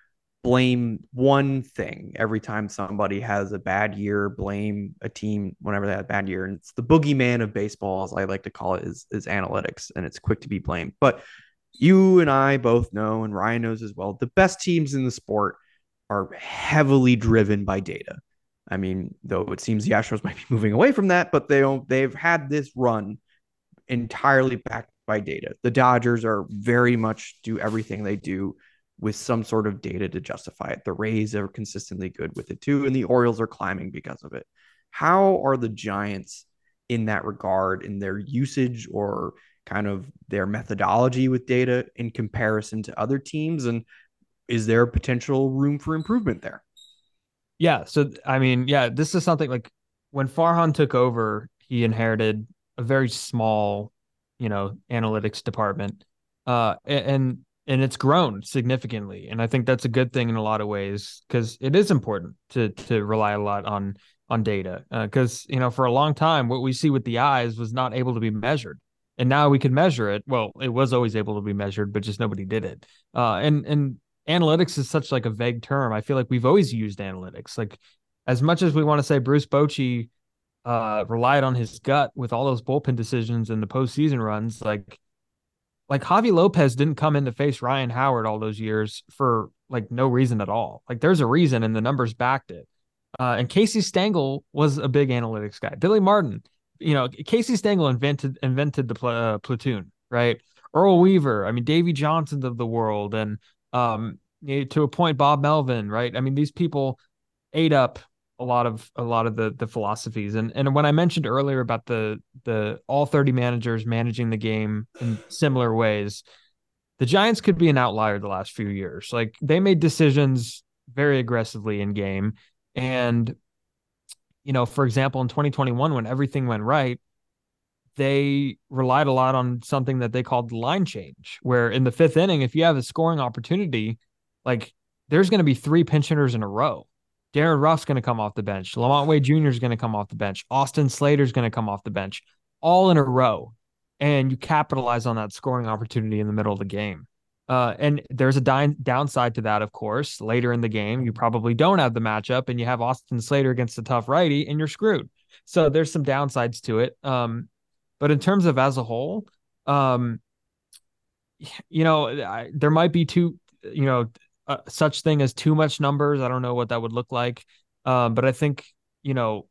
blame one thing every time somebody has a bad year, blame a team whenever they have a bad year. And it's the boogeyman of baseball, as I like to call it, is, is analytics, and it's quick to be blamed. But you and I both know, and Ryan knows as well, the best teams in the sport are heavily driven by data. I mean, though it seems the Astros might be moving away from that, but they don't, they've had this run entirely backed by data. The Dodgers are very much do everything they do with some sort of data to justify it. The Rays are consistently good with it too, and the Orioles are climbing because of it. How are the Giants in that regard in their usage or kind of their methodology with data in comparison to other teams? And is there potential room for improvement there? Yeah. So I mean, yeah, this is something like when Farhan took over, he inherited a very small, you know, analytics department. Uh and and it's grown significantly. And I think that's a good thing in a lot of ways because it is important to to rely a lot on on data. Because uh, you know, for a long time, what we see with the eyes was not able to be measured. And now we can measure it. Well, it was always able to be measured, but just nobody did it. Uh, and and analytics is such like a vague term. I feel like we've always used analytics. Like as much as we want to say Bruce Bochy uh, relied on his gut with all those bullpen decisions and the postseason runs, like like Javi Lopez didn't come in to face Ryan Howard all those years for like no reason at all. Like there's a reason, and the numbers backed it. Uh, and Casey Stengel was a big analytics guy. Billy Martin, you know, Casey Stengel invented invented the pl- uh, platoon, right? Earl Weaver, I mean, Davey Johnson of the world, and um, you know, to a point, Bob Melvin, right? I mean, these people ate up a lot of a lot of the the philosophies. And and when I mentioned earlier about the the all 30 managers managing the game in similar ways, the Giants could be an outlier the last few years. Like they made decisions very aggressively in game. And you know, for example, in 2021, when everything went right, they relied a lot on something that they called line change, where in the fifth inning, if you have a scoring opportunity, like there's going to be three pinch hitters in a row. Darin Ruf's going to come off the bench. Lamont Wade Jr. is going to come off the bench. Austin Slater is going to come off the bench, all in a row. And you capitalize on that scoring opportunity in the middle of the game. Uh, and there's a di- downside to that, of course. Later in the game, you probably don't have the matchup and you have Austin Slater against a tough righty and you're screwed. So there's some downsides to it. Um, but in terms of as a whole, um, you know, I, there might be two, you know, uh, such thing as too much numbers. I don't know what that would look like. Um, but I think, you know,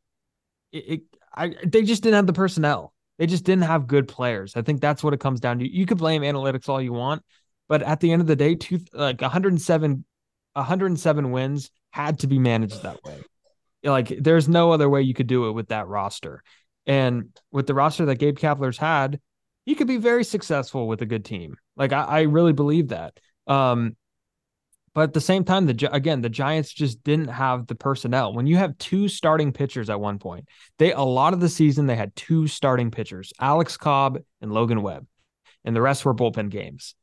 it, it, I, they just didn't have the personnel. They just didn't have good players. I think that's what it comes down to. You could blame analytics all you want, but at the end of the day, two, like 107, 107 wins had to be managed that way. Like there's no other way you could do it with that roster. And with the roster that Gabe Kapler's had, he could be very successful with a good team. Like I, I really believe that. Um, but at the same time, the again, the Giants just didn't have the personnel. When you have two starting pitchers at one point, they a lot of the season they had two starting pitchers, Alex Cobb and Logan Webb, and the rest were bullpen games.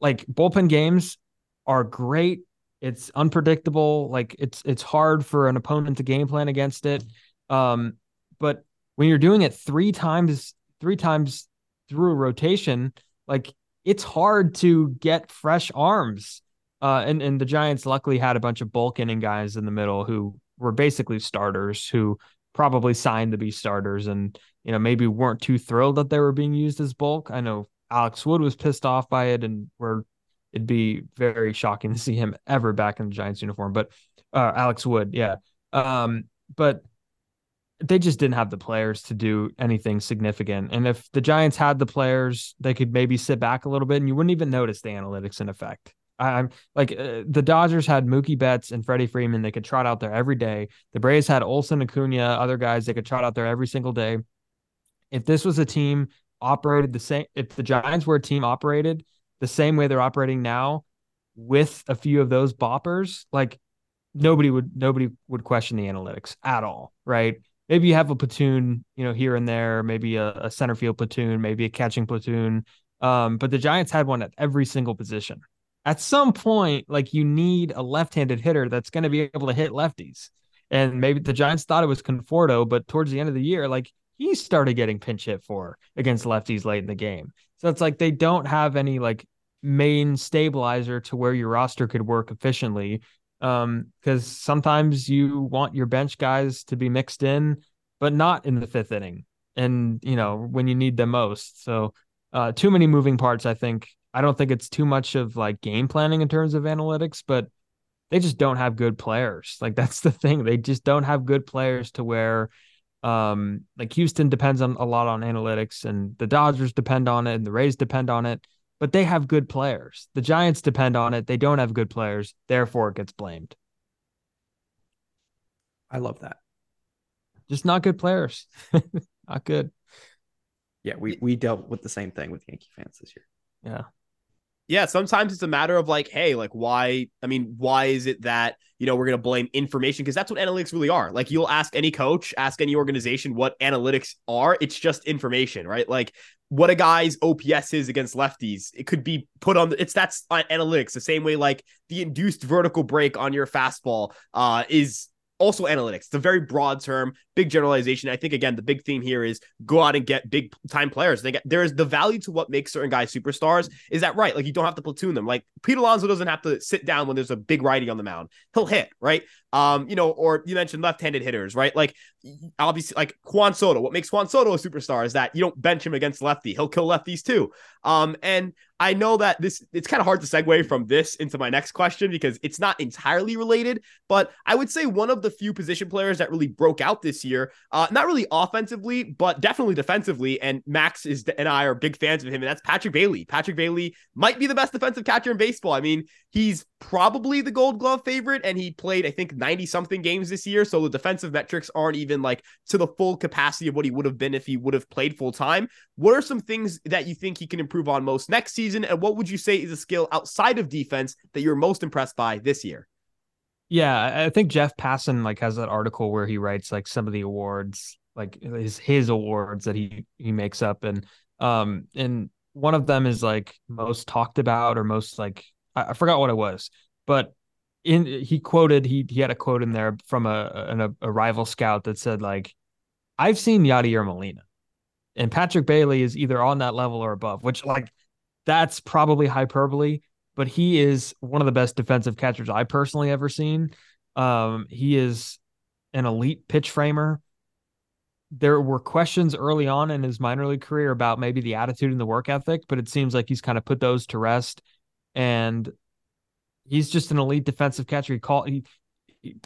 Like bullpen games are great. It's unpredictable. Like it's it's hard for an opponent to game plan against it. Um, but when you're doing it three times, three times through a rotation, like it's hard to get fresh arms uh, and and the Giants luckily had a bunch of bulk inning guys in the middle who were basically starters who probably signed to be starters and you know maybe weren't too thrilled that they were being used as bulk. I know Alex Wood was pissed off by it and where it'd be very shocking to see him ever back in the Giants uniform. But uh, Alex Wood, yeah. Um, but they just didn't have the players to do anything significant. And if the Giants had the players, they could maybe sit back a little bit and you wouldn't even notice the analytics in effect. I'm like uh, the Dodgers had Mookie Betts and Freddie Freeman. They could trot out there every day. The Braves had Olson, Acuna, other guys they could trot out there every single day. If this was a team operated the same, if the Giants were a team operated the same way they're operating now, with a few of those boppers, like nobody would nobody would question the analytics at all, right? Maybe you have a platoon, you know, here and there, maybe a, a center field platoon, maybe a catching platoon. Um, but the Giants had one at every single position. At some point, like you need a left-handed hitter that's going to be able to hit lefties. And maybe the Giants thought it was Conforto, but towards the end of the year, like he started getting pinch hit for against lefties late in the game. So it's like they don't have any like main stabilizer to where your roster could work efficiently um because sometimes you want your bench guys to be mixed in but not in the fifth inning and you know when you need them most so uh too many moving parts i think i don't think it's too much of like game planning in terms of analytics but they just don't have good players like that's the thing they just don't have good players to where um like houston depends on a lot on analytics and the dodgers depend on it and the rays depend on it but they have good players. The Giants depend on it. They don't have good players. Therefore, it gets blamed. I love that. Just not good players. not good. Yeah, we, we dealt with the same thing with Yankee fans this year. Yeah. Yeah, sometimes it's a matter of like, hey, like why? I mean, why is it that you know we're gonna blame information because that's what analytics really are. Like you'll ask any coach, ask any organization what analytics are. It's just information, right? Like what a guy's OPS is against lefties. It could be put on the, it's that's analytics the same way like the induced vertical break on your fastball uh is also analytics. It's a very broad term, big generalization. I think again, the big theme here is go out and get big time players. There is the value to what makes certain guys superstars. Is that right? Like you don't have to platoon them. Like Pete Alonso doesn't have to sit down when there's a big righty on the mound. He'll hit, right? Um, you know, or you mentioned left-handed hitters, right? Like obviously, like Juan Soto. What makes Juan Soto a superstar is that you don't bench him against lefty. He'll kill lefties too. Um, and I know that this it's kind of hard to segue from this into my next question because it's not entirely related, but I would say one of the few position players that really broke out this year, uh, not really offensively, but definitely defensively. And Max is and I are big fans of him, and that's Patrick Bailey. Patrick Bailey might be the best defensive catcher in baseball. I mean, he's probably the Gold Glove favorite, and he played I think ninety something games this year, so the defensive metrics aren't even like to the full capacity of what he would have been if he would have played full time. What are some things that you think he can improve on most next season? season? And what would you say is a skill outside of defense that you're most impressed by this year? Yeah, I think Jeff Passan like has that article where he writes like some of the awards, like his his awards that he he makes up, and um and one of them is like most talked about or most like I, I forgot what it was, but in he quoted he he had a quote in there from a a, a rival scout that said like I've seen Yadier Molina and Patrick Bailey is either on that level or above, which like that's probably hyperbole, but he is one of the best defensive catchers I personally ever seen. Um, he is an elite pitch framer. There were questions early on in his minor league career about maybe the attitude and the work ethic, but it seems like he's kind of put those to rest. And he's just an elite defensive catcher. He call he, he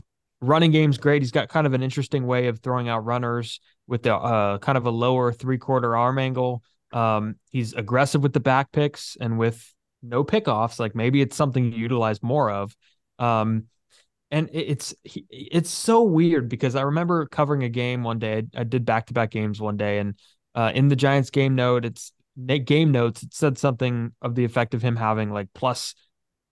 running game's great. He's got kind of an interesting way of throwing out runners with the uh, kind of a lower three quarter arm angle. Um, he's aggressive with the back picks and with no pickoffs. Like maybe it's something you utilize more of. Um, and it's it's so weird because I remember covering a game one day. I, did back to back games one day, and uh, in the Giants game note, it's game notes. It said something of the effect of him having like plus,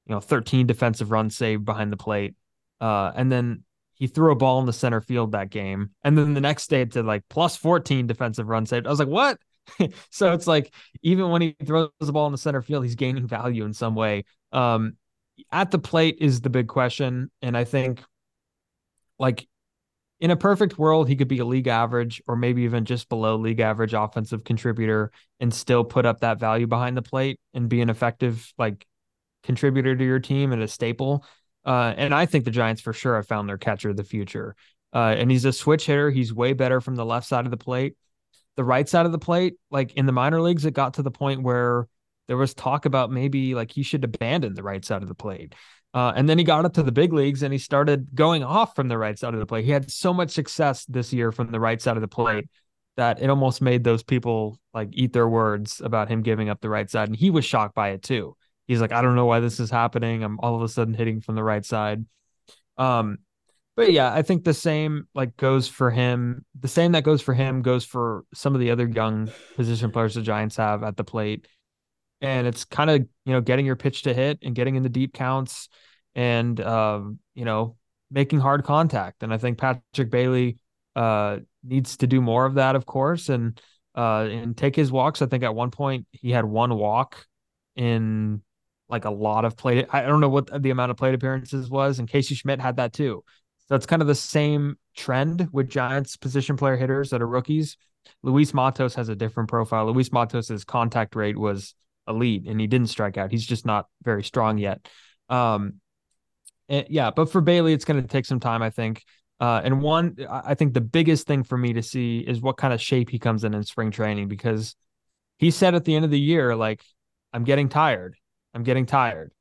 you know, 13 defensive runs saved behind the plate. Uh, and then he threw a ball in the center field that game, and then the next day it said like plus 14 defensive runs saved. I was like, what? so it's like even when he throws the ball in the center field, he's gaining value in some way. Um, at the plate is the big question, and I think like in a perfect world, he could be a league average or maybe even just below league average offensive contributor and still put up that value behind the plate and be an effective like contributor to your team and a staple. Uh, and I think the Giants for sure have found their catcher of the future. Uh, and he's a switch hitter. He's way better from the left side of the plate the right side of the plate, like in the minor leagues, it got to the point where there was talk about maybe like he should abandon the right side of the plate. Uh, and then he got up to the big leagues and he started going off from the right side of the plate. He had so much success this year from the right side of the plate that it almost made those people like eat their words about him giving up the right side. And he was shocked by it too. He's like, I don't know why this is happening. I'm all of a sudden hitting from the right side. Um, but yeah, I think the same like goes for him. The same that goes for him goes for some of the other young position players the Giants have at the plate. And it's kind of, you know, getting your pitch to hit and getting in the deep counts and um, you know, making hard contact. And I think Patrick Bailey uh, needs to do more of that, of course, and uh, and take his walks. I think at one point he had one walk in like a lot of plate. I don't know what the amount of plate appearances was, and Casey Schmitt had that too. So it's kind of the same trend with Giants position player hitters that are rookies. Luis Matos has a different profile. Luis Matos's contact rate was elite, and he didn't strike out. He's just not very strong yet. Um, and, yeah, but for Bailey, it's going to take some time, I think. Uh, and one, I think the biggest thing for me to see is what kind of shape he comes in in spring training because he said at the end of the year, like, I'm getting tired. I'm getting tired.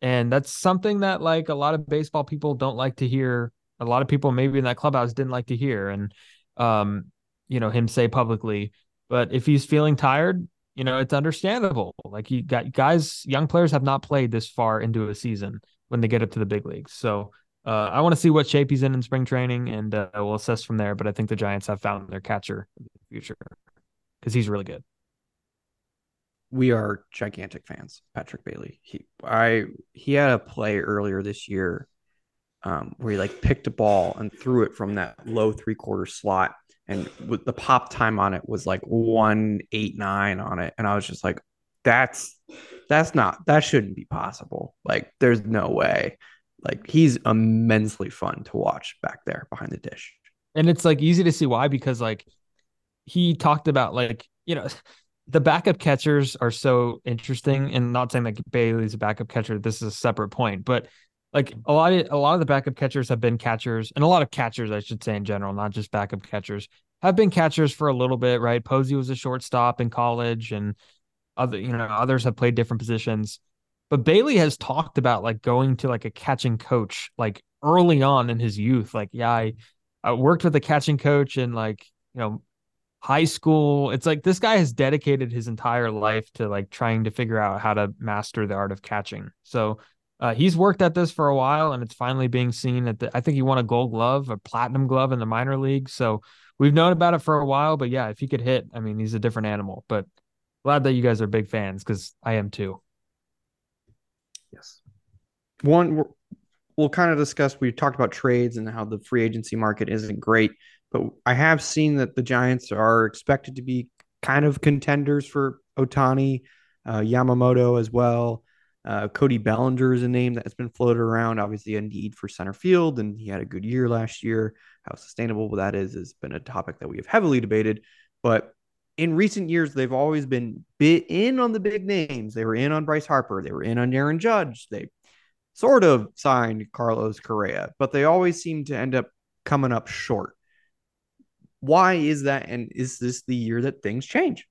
And that's something that, like, a lot of baseball people don't like to hear. A lot of people, maybe in that clubhouse, didn't like to hear. And, um, you know, him say publicly. But if he's feeling tired, you know, it's understandable. Like, you got guys, young players have not played this far into a season when they get up to the big leagues. So, uh, I want to see what shape he's in in spring training, and uh, we'll assess from there. But I think the Giants have found their catcher in the future because he's really good. We are gigantic fans, Patrick Bailey. He, I, he had a play earlier this year um, where he like picked a ball and threw it from that low three quarter slot, and with the pop time on it was like one eight nine on it, and I was just like, that's that's not that shouldn't be possible. Like, there's no way. Like he's immensely fun to watch back there behind the dish. And it's like easy to see why because like he talked about like, you know, the backup catchers are so interesting and not saying that Bailey's a backup catcher, this is a separate point, but like a lot of a lot of the backup catchers have been catchers and a lot of catchers I should say in general, not just backup catchers, have been catchers for a little bit, right? Posey was a shortstop in college and other you know, others have played different positions. But Bailey has talked about like going to like a catching coach like early on in his youth. Like, yeah, I, I worked with a catching coach in like, you know, high school. It's like this guy has dedicated his entire life to like trying to figure out how to master the art of catching. So uh, he's worked at this for a while and it's finally being seen at the I think he won a gold glove, a platinum glove in the minor league. So we've known about it for a while, but yeah, if he could hit, I mean, he's a different animal. But glad that you guys are big fans because I am too. Yes. One, we'll kind of discuss. We talked about trades and how the free agency market isn't great, but I have seen that the Giants are expected to be kind of contenders for Ohtani, uh, Yamamoto as well. Uh, Cody Bellinger is a name that has been floated around. Obviously, a need for center field, and he had a good year last year. How sustainable that is has been a topic that we have heavily debated. But in recent years, they've always been bit in on the big names. They were in on Bryce Harper. They were in on Aaron Judge. They sort of signed Carlos Correa, but they always seem to end up coming up short. Why is that? And is this the year that things change?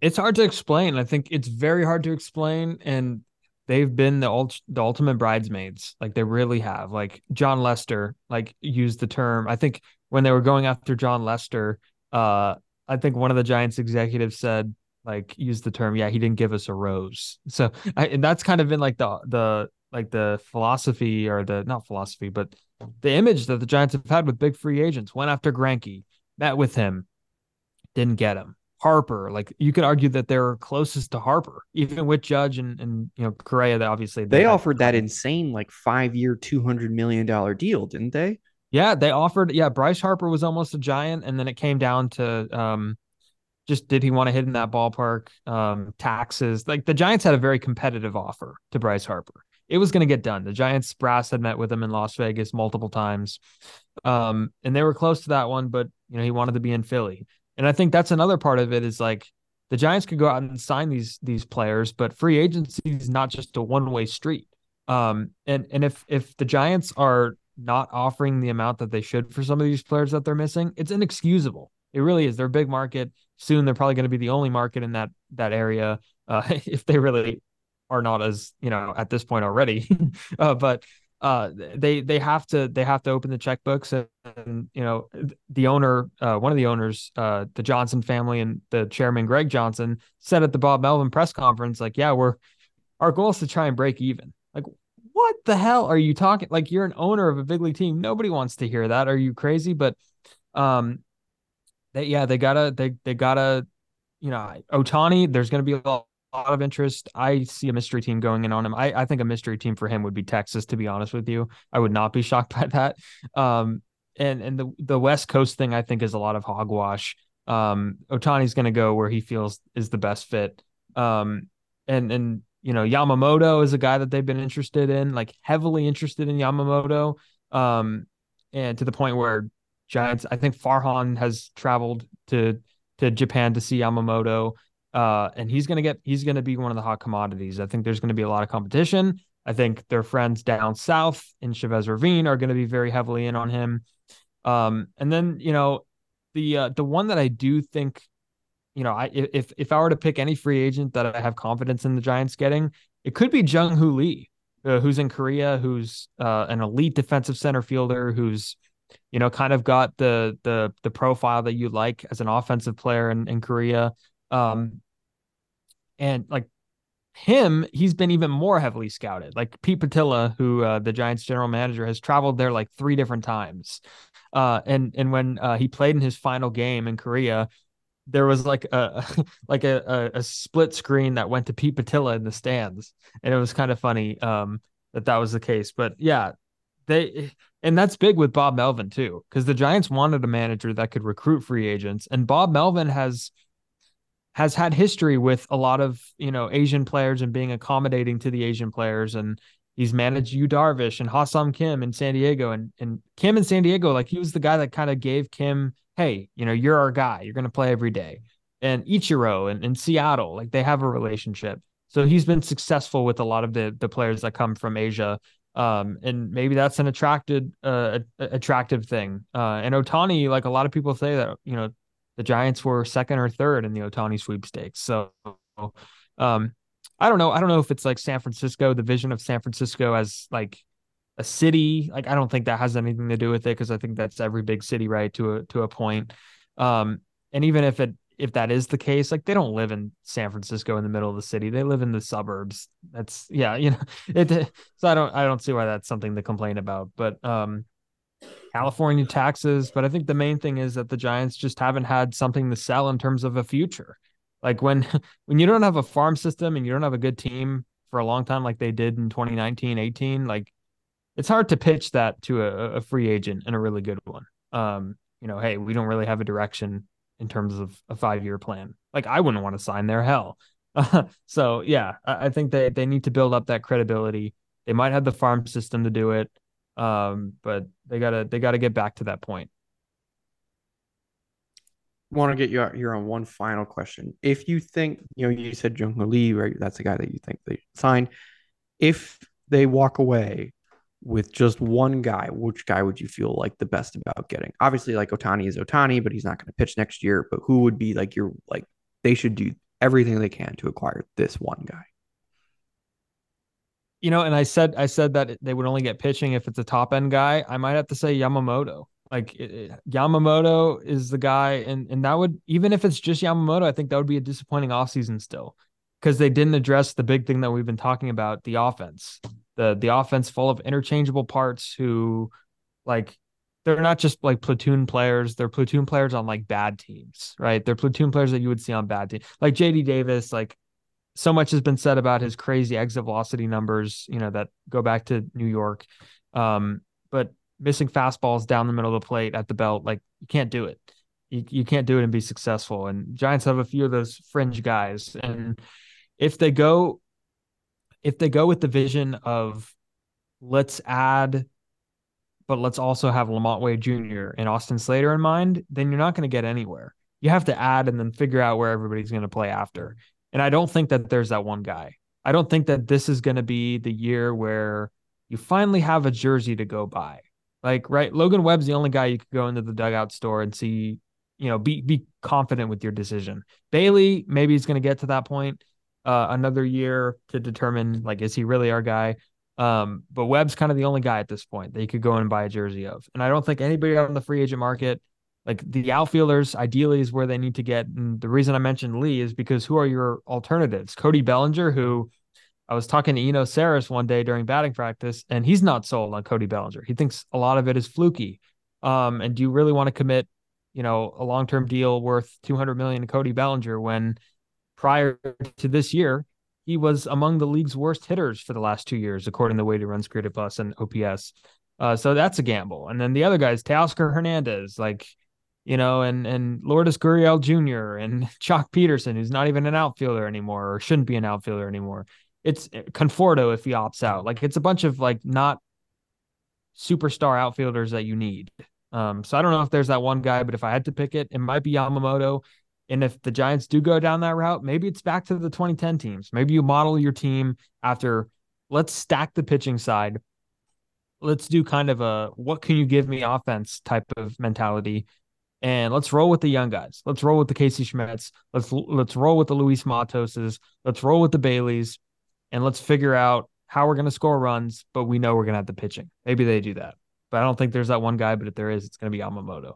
It's hard to explain. I think it's very hard to explain. And they've been the, ult- the ultimate bridesmaids. Like they really have. Like Jon Lester, like used the term. I think when they were going after Jon Lester, uh, I think one of the Giants executives said like used the term, yeah, he didn't give us a rose. So I, and that's kind of been like the the like the philosophy or the not philosophy, but the image that the Giants have had with big free agents. Went after Greinke, met with him, didn't get him. Harper, like you could argue that they're closest to Harper, even with Judge and and you know Correa. That obviously they, they offered that insane like five year, two hundred million dollar deal, didn't they? Yeah, they offered. Yeah, Bryce Harper was almost a giant, and then it came down to um, just did he want to hit in that ballpark? Um, taxes. Like the Giants had a very competitive offer to Bryce Harper. It was going to get done. The Giants brass had met with him in Las Vegas multiple times, um, and they were close to that one. But you know, he wanted to be in Philly, and I think that's another part of it is like the Giants could go out and sign these these players, but free agency is not just a one way street. Um, and and if if the Giants are not offering the amount that they should for some of these players that they're missing, it's inexcusable. It really is. They're a big market. Soon they're probably going to be the only market in that that area uh, if they really are not as you know at this point already. uh, but uh, they they have to they have to open the checkbooks and, and you know the owner uh, one of the owners uh, the Johnson family and the chairman Greg Johnson said at the Bob Melvin press conference like yeah we're our goal is to try and break even like what the hell are you talking? Like you're an owner of a big league team. Nobody wants to hear that. Are you crazy? But um they yeah, they gotta they they gotta, you know, Ohtani there's gonna be a lot of interest. I see a mystery team going in on him. I, I think a mystery team for him would be Texas, to be honest with you. I would not be shocked by that. Um, and and the the West Coast thing I think is a lot of hogwash. Um, Ohtani's going to go where he feels is the best fit. Um, and and you know Yamamoto is a guy that they've been interested in, like heavily interested in Yamamoto. Um, and to the point where Giants, I think Farhan has traveled to to Japan to see Yamamoto. Uh, and he's gonna get he's gonna be one of the hot commodities. I think there's gonna be a lot of competition. I think their friends down south in Chavez Ravine are gonna be very heavily in on him. Um, and then you know, the uh, the one that I do think, you know, I if if I were to pick any free agent that I have confidence in the Giants getting, it could be Jung Hoo Lee, uh, who's in Korea, who's uh, an elite defensive center fielder, who's you know kind of got the the the profile that you like as an offensive player in, in Korea. Um, and like him, he's been even more heavily scouted. Like Pete Putila, who uh, the Giants general manager has traveled there like three different times. Uh, and and when uh, he played in his final game in Korea, there was like a like a, a, a split screen that went to Pete Putila in the stands, and it was kind of funny um, that that was the case. But yeah, they and that's big with Bob Melvin too, because the Giants wanted a manager that could recruit free agents, and Bob Melvin has has had history with a lot of you know Asian players and being accommodating to the Asian players, and he's managed Yu Darvish and Ha-Seong Kim in San Diego, and and Kim in San Diego, like he was the guy that kind of gave Kim, hey, you know, you're our guy, you're gonna play every day, and Ichiro and in Seattle, like they have a relationship. So he's been successful with a lot of the the players that come from Asia. Um, and maybe that's an attracted uh, attractive thing. Uh, and Ohtani, like a lot of people say that, you know, the Giants were second or third in the Ohtani sweepstakes. So, um, I don't know. I don't know if it's like San Francisco, the vision of San Francisco as like a city. Like, I don't think that has anything to do with it because I think that's every big city, right? To a to a point. Um, and even if it if that is the case, like they don't live in San Francisco in the middle of the city. They live in the suburbs. That's yeah, you know. It, so I don't I don't see why that's something to complain about. But um California taxes. But I think the main thing is that the Giants just haven't had something to sell in terms of a future. Like when when you don't have a farm system and you don't have a good team for a long time, like they did in 2019, 18, like it's hard to pitch that to a, a free agent and a really good one. Um, you know, hey, we don't really have a direction in terms of a five year plan. Like I wouldn't want to sign their hell. so yeah, I, I think they they need to build up that credibility. They might have the farm system to do it. Um, but they gotta they gotta get back to that point. Want to get you out here on one final question. If you think you know, you said Jung Lee, right? That's the guy that you think they signed. If they walk away with just one guy, which guy would you feel like the best about getting? Obviously, like Ohtani is Ohtani, but he's not going to pitch next year. But who would be like your like they should do everything they can to acquire this one guy? You know, and I said I said that they would only get pitching if it's a top end guy. I might have to say Yamamoto. Like it, it, Yamamoto is the guy, and and that would even if it's just Yamamoto, I think that would be a disappointing offseason still because they didn't address the big thing that we've been talking about the offense the the offense full of interchangeable parts who like they're not just like platoon players they're platoon players on like bad teams right they're platoon players that you would see on bad teams like jd davis like so much has been said about his crazy exit velocity numbers, you know, that go back to New York. Um, but missing fastballs down the middle of the plate at the belt, like you can't do it. You, you can't do it and be successful. And Giants have a few of those fringe guys. And if they go, if they go with the vision of let's add, but let's also have Lamont Wade Jr. and Austin Slater in mind, then you're not going to get anywhere. You have to add and then figure out where everybody's going to play after. And I don't think that there's that one guy. I don't think that this is going to be the year where you finally have a jersey to go buy. Like, right, Logan Webb's the only guy you could go into the dugout store and see, you know, be be confident with your decision. Bailey, maybe he's going to get to that point uh, another year to determine like is he really our guy. Um, but Webb's kind of the only guy at this point that you could go and buy a jersey of. And I don't think anybody on the free agent market like the outfielders ideally is where they need to get. And the reason I mentioned Lee is because who are your alternatives? Cody Bellinger, who I was talking to Eno Sarris one day during batting practice, and he's not sold on Cody Bellinger. He thinks a lot of it is fluky. Um, and do you really want to commit, you know, a long term deal worth 200 million to Cody Bellinger when prior to this year, he was among the league's worst hitters for the last two years, according to weighted runs created plus and OPS. Uh, so that's a gamble. And then the other guys, Teoscar Hernandez, like, you know, and and Lourdes Gurriel Jr. and Joc Pederson, who's not even an outfielder anymore or shouldn't be an outfielder anymore. It's eh, Conforto if he opts out. Like it's a bunch of like not superstar outfielders that you need. Um, so I don't know if there's that one guy, but if I had to pick it, it might be Yamamoto. And if the Giants do go down that route, maybe it's back to the 2010 teams. Maybe you model your team after let's stack the pitching side. Let's do kind of a what can you give me offense type of mentality. And let's roll with the young guys. Let's roll with the Casey Schmitts. Let's let's roll with the Luis Matoses. Let's roll with the Baileys. And let's figure out how we're going to score runs, but we know we're going to have the pitching. Maybe they do that. But I don't think there's that one guy, but if there is, it's going to be Yamamoto.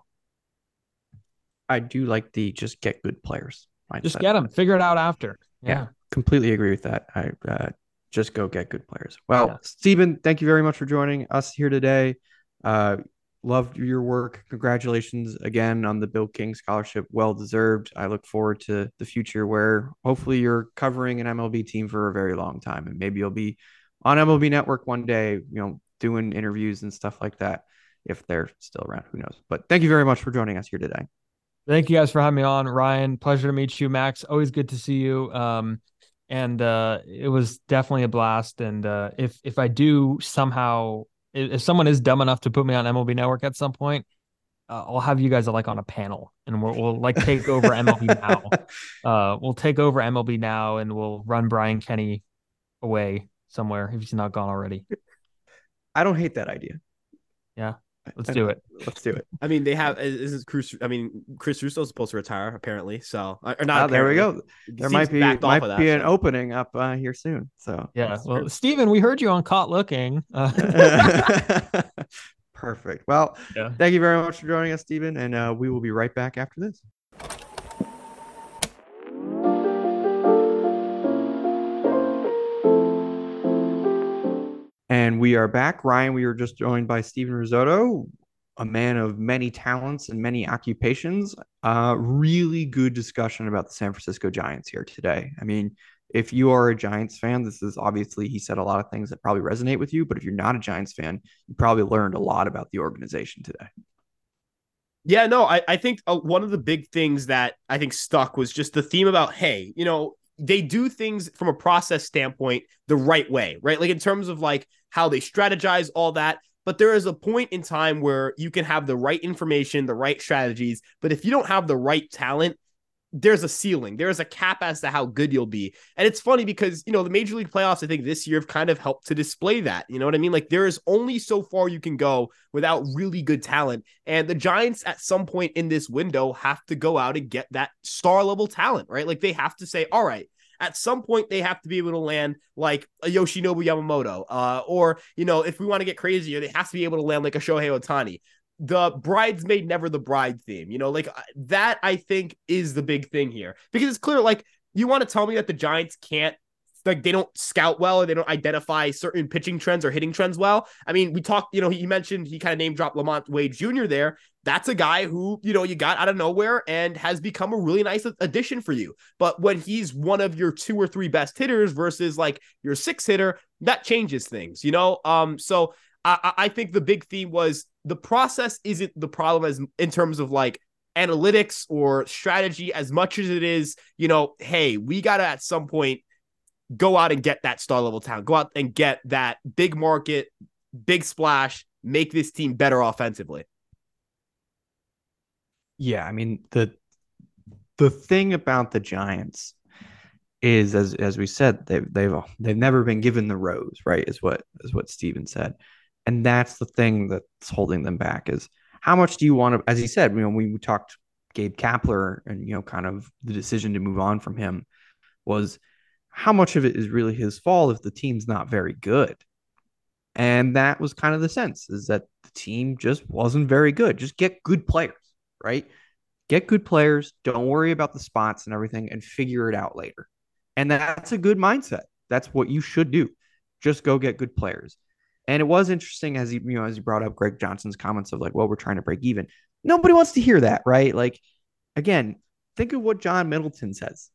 I do like the just get good players. Mindset. Just get them, figure it out after. Yeah, yeah completely agree with that. I uh, just go get good players. Well, yeah. Steven, thank you very much for joining us here today. Uh, loved your work. Congratulations again on the Bill King scholarship. Well deserved. I look forward to the future where hopefully you're covering an MLB team for a very long time and maybe you'll be on MLB Network one day, you know, doing interviews and stuff like that if they're still around. Who knows? But thank you very much for joining us here today. Thank you guys for having me on, Ryan. Pleasure to meet you, Max. Always good to see you. Um, and uh, it was definitely a blast. And uh, if if I do somehow, if someone is dumb enough to put me on MLB Network at some point, uh, I'll have you guys like on a panel, and we'll, we'll like take over MLB now. Uh, we'll take over MLB now, and we'll run Brian Kenny away somewhere if he's not gone already. I don't hate that idea. Yeah. Let's do it. Let's do it. I mean, they have this is Cruz. I mean, Chris Russo's supposed to retire apparently. So uh, or not. Oh, there we go. There might be might be that, an so. opening up uh, here soon. So yeah. Well, Steven, we heard you on Caught Looking. Uh- Perfect. Well, yeah. thank you very much for joining us, Steven, and uh, we will be right back after this. We are back. Ryan, we were just joined by Steven Rissotto, a man of many talents and many occupations. Uh, really good discussion about the San Francisco Giants here today. I mean, if you are a Giants fan, this is obviously, he said a lot of things that probably resonate with you. But if you're not a Giants fan, you probably learned a lot about the organization today. Yeah, no, I, I think uh, one of the big things that I think stuck was just the theme about, hey, you know, they do things from a process standpoint the right way, right? Like in terms of like how they strategize, all that. But there is a point in time where you can have the right information, the right strategies. But if you don't have the right talent, there's a ceiling. There's a cap as to how good you'll be. And it's funny because, you know, the Major League playoffs, I think this year have kind of helped to display that. You know what I mean? Like there is only so far you can go without really good talent. And the Giants at some point in this window have to go out and get that star level talent, right? Like they have to say, all right, at some point they have to be able to land like a Yoshinobu Yamamoto. Uh, or, you know, if we want to get crazier, they have to be able to land like a Shohei Ohtani the bridesmaid never the bride theme you know like uh, that i think is the big thing here because it's clear like you want to tell me that the giants can't like they don't scout well or they don't identify certain pitching trends or hitting trends well. I mean, we talked, you know, he mentioned he kind of name dropped Lamont Wade Jr. there. That's a guy who, you know, you got out of nowhere and has become a really nice addition for you. But when he's one of your two or three best hitters versus like your six hitter, that changes things, you know? Um, so I, I think the big theme was the process isn't the problem as in terms of like analytics or strategy as much as it is, you know, hey, we got to at some point go out and get that star level talent, go out and get that big market, big splash, make this team better offensively. Yeah, I mean the the thing about the Giants is as as we said they've they've they've never been given the rose right is what is what Steven said and that's the thing that's holding them back is how much do you want to as he said you know we, we talked Gabe Kapler and you know kind of the decision to move on from him was how much of it is really his fault if the team's not very good? And that was kind of the sense is that the team just wasn't very good. Just get good players, right? Get good players. Don't worry about the spots and everything and figure it out later. And that's a good mindset. That's what you should do. Just go get good players. And it was interesting as he, you know, as he brought up Greg Johnson's comments of like, well, we're trying to break even. Nobody wants to hear that, right? Like, again, think of what John Middleton says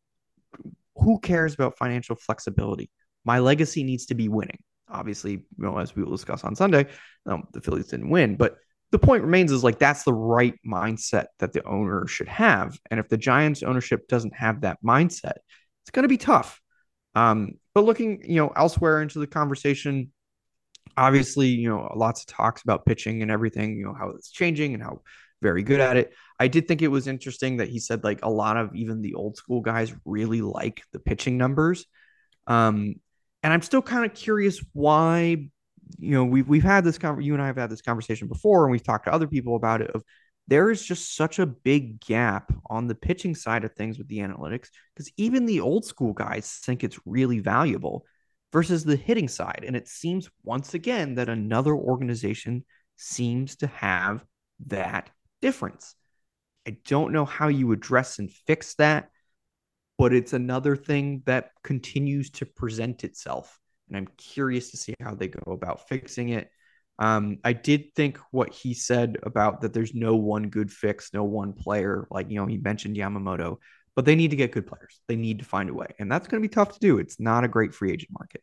who cares about financial flexibility? My legacy needs to be winning. Obviously, you know, as we will discuss on Sunday, um, the Phillies didn't win, but the point remains is like that's the right mindset that the owner should have. And if the Giants ownership doesn't have that mindset, it's going to be tough. Um, but looking, you know, elsewhere into the conversation, obviously, you know, lots of talks about pitching and everything, you know, how it's changing and how very good at it. I did think it was interesting that he said like a lot of even the old school guys really like the pitching numbers. Um, and I'm still kind of curious why, you know, we've we've had this conversation, you and I have had this conversation before, and we've talked to other people about it. Of there is just such a big gap on the pitching side of things with the analytics because even the old school guys think it's really valuable versus the hitting side. And it seems once again that another organization seems to have that difference. I don't know how you address and fix that, but it's another thing that continues to present itself. And I'm curious to see how they go about fixing it. Um, I did think what he said about that there's no one good fix, no one player. Like, you know, he mentioned Yamamoto, but they need to get good players. They need to find a way. And that's going to be tough to do. It's not a great free agent market.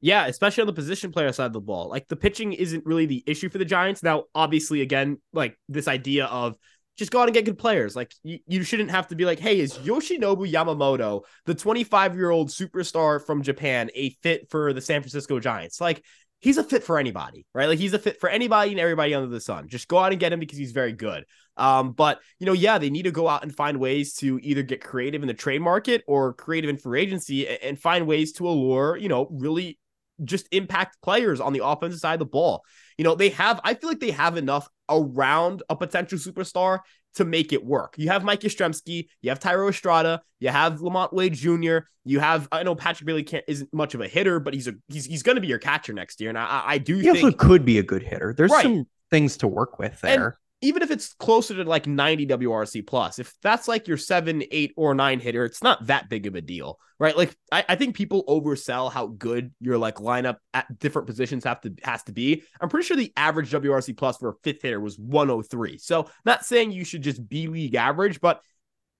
Yeah, especially on the position player side of the ball. Like the pitching isn't really the issue for the Giants. Now, obviously, again, like this idea of just go out and get good players. Like you, you shouldn't have to be like, hey, is Yoshinobu Yamamoto, the 25 year old superstar from Japan, a fit for the San Francisco Giants? Like he's a fit for anybody, right? Like he's a fit for anybody and everybody under the sun. Just go out and get him because he's very good. Um, but you know, yeah, they need to go out and find ways to either get creative in the trade market or creative in free agency and, and find ways to allure, you know, really just impact players on the offensive side of the ball. You know, they have, I feel like they have enough around a potential superstar to make it work. You have Mike Yastrzemski, you have Thairo Estrada, you have LaMonte Wade Jr., you have I know Patrick Bailey can't isn't much of a hitter, but he's a he's he's gonna be your catcher next year. And I I do he think also could be a good hitter. There's right. some things to work with there. And even if it's closer to like 90 WRC plus, if that's like your seven, eight, or nine hitter, it's not that big of a deal, right? Like I, I think people oversell how good your like lineup at different positions have to has to be. I'm pretty sure the average WRC plus for a fifth hitter was 103. So not saying you should just be league average, but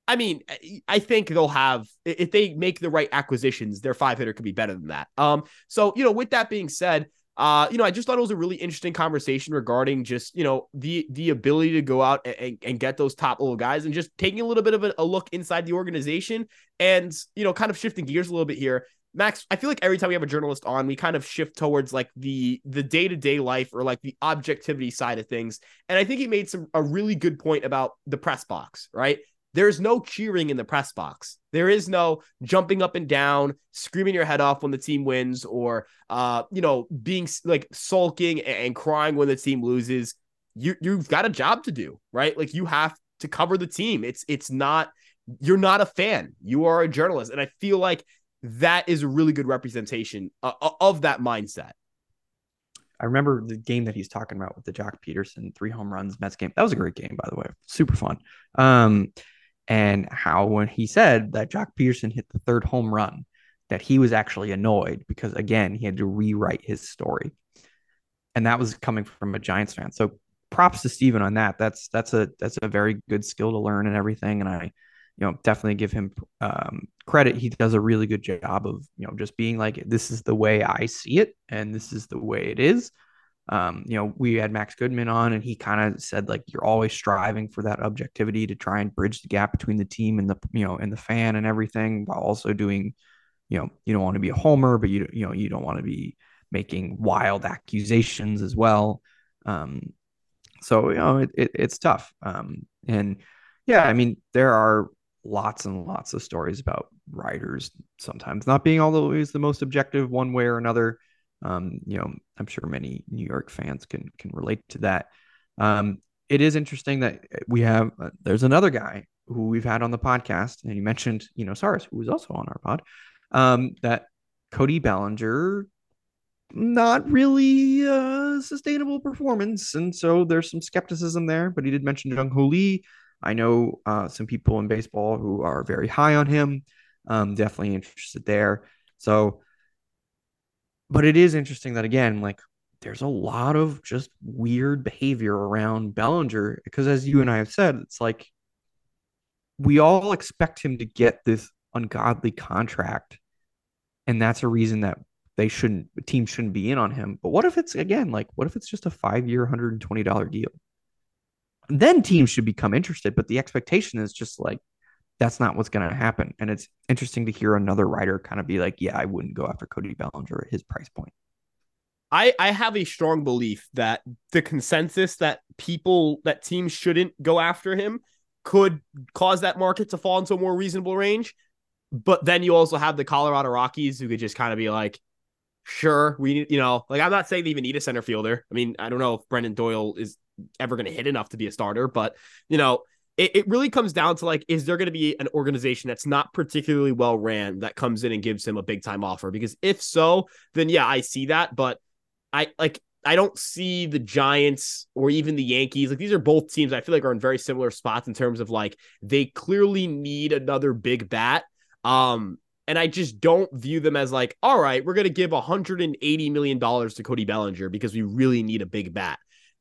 I mean, I think they'll have if they make the right acquisitions, their five hitter could be better than that. Um, so you know, with that being said, uh, you know, I just thought it was a really interesting conversation regarding just, you know, the the ability to go out and, and get those top level guys and just taking a little bit of a, a look inside the organization and, you know, kind of shifting gears a little bit here. Max, I feel like every time we have a journalist on, we kind of shift towards like the the day to day life or like the objectivity side of things. And I think he made some a really good point about the press box, right? There's no cheering in the press box. There is no jumping up and down, screaming your head off when the team wins, or uh, you know, being like sulking and crying when the team loses. You you've got a job to do, right? Like you have to cover the team. It's it's not you're not a fan. You are a journalist, and I feel like that is a really good representation uh, of that mindset. I remember the game that he's talking about with the Joc Pederson three home runs Mets game. That was a great game, by the way. Super fun. Um, and how when he said that Joc Pederson hit the third home run, that he was actually annoyed because again he had to rewrite his story, and that was coming from a Giants fan. So props to Steven on that. That's that's a that's a very good skill to learn and everything. And I, you know, definitely give him um, credit. He does a really good job of you know just being like this is the way I see it, and this is the way it is um, you know, we had Max Goodman on, and he kind of said like you're always striving for that objectivity to try and bridge the gap between the team and the you know and the fan and everything, while also doing, you know, you don't want to be a homer, but you you know you don't want to be making wild accusations as well. Um, so you know it, it it's tough. Um, and yeah, I mean there are lots and lots of stories about writers sometimes not being always the most objective one way or another. Um, you know, I'm sure many New York fans can can relate to that. Um, it is interesting that we have uh, there's another guy who we've had on the podcast, and you mentioned you know Saras, who was also on our pod. Um, that Cody Bellinger, not really a sustainable performance, and so there's some skepticism there. But he did mention Jung Hoo Lee. I know uh, some people in baseball who are very high on him. Um, definitely interested there. So but it is interesting that again, like there's a lot of just weird behavior around Bellinger because as you and I have said, it's like we all expect him to get this ungodly contract. And that's a reason that they shouldn't teams shouldn't be in on him. But what if it's again like what if it's just a five year, hundred and twenty dollar deal? Then teams should become interested. But the expectation is just like that's not what's going to happen. And it's interesting to hear another writer kind of be like, yeah, I wouldn't go after Cody Bellinger at his price point. I, I have a strong belief that the consensus that people that teams shouldn't go after him could cause that market to fall into a more reasonable range. But then you also have the Colorado Rockies who could just kind of be like, sure, we need, you know, like I'm not saying they even need a center fielder. I mean, I don't know if Brenton Doyle is ever going to hit enough to be a starter, but you know, it, it really comes down to like, is there going to be an organization that's not particularly well ran that comes in and gives him a big time offer? Because if so, then yeah, I see that. But I like I don't see the Giants or even the Yankees. Like these are both teams I feel like are in very similar spots in terms of like they clearly need another big bat. Um, and I just don't view them as like, all right, we're gonna give 180 million dollars to Cody Bellinger because we really need a big bat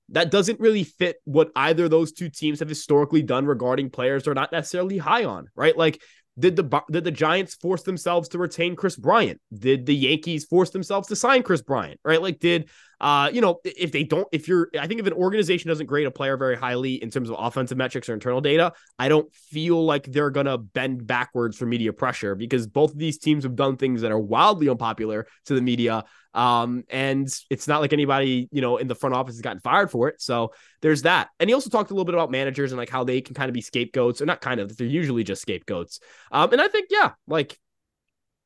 that doesn't really fit what either of those two teams have historically done regarding players they're not necessarily high on, right? Like did the did the Giants force themselves to retain Kris Bryant? Did the Yankees force themselves to sign Kris Bryant? Right? Like did uh you know if they don't if you're I think if an organization doesn't grade a player very highly in terms of offensive metrics or internal data, I don't feel like they're going to bend backwards for media pressure because both of these teams have done things that are wildly unpopular to the media um, and it's not like anybody, you know, in the front office has gotten fired for it. So there's that. And he also talked a little bit about managers and like how they can kind of be scapegoats, or not kind of, they're usually just scapegoats. Um, and I think, yeah, like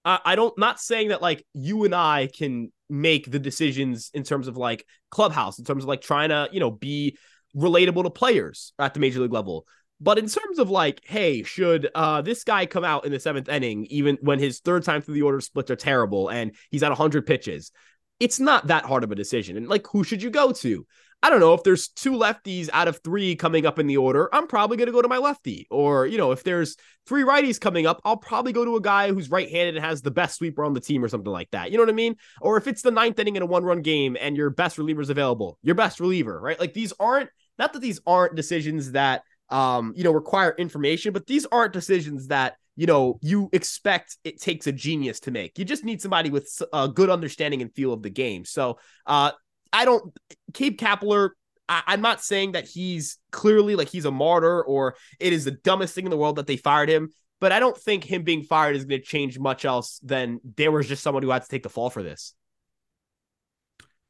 I, I don't not saying that like you and I can make the decisions in terms of like clubhouse, in terms of like trying to, you know, be relatable to players at the major league level. But in terms of like, hey, should uh, this guy come out in the seventh inning, even when his third time through the order splits are terrible and he's at 100 pitches? It's not that hard of a decision. And like, who should you go to? I don't know if there's two lefties out of three coming up in the order, I'm probably going to go to my lefty. Or, you know, if there's three righties coming up, I'll probably go to a guy who's right handed and has the best sweeper on the team or something like that. You know what I mean? Or if it's the ninth inning in a one run game and your best reliever is available, your best reliever, right? Like these aren't, not that these aren't decisions that um, you know, require information, but these aren't decisions that you know you expect it takes a genius to make. You just need somebody with a good understanding and feel of the game. So, uh, I don't Gabe Kapler. I'm not saying that he's clearly like he's a martyr or it is the dumbest thing in the world that they fired him. But I don't think him being fired is going to change much else than there was just someone who had to take the fall for this.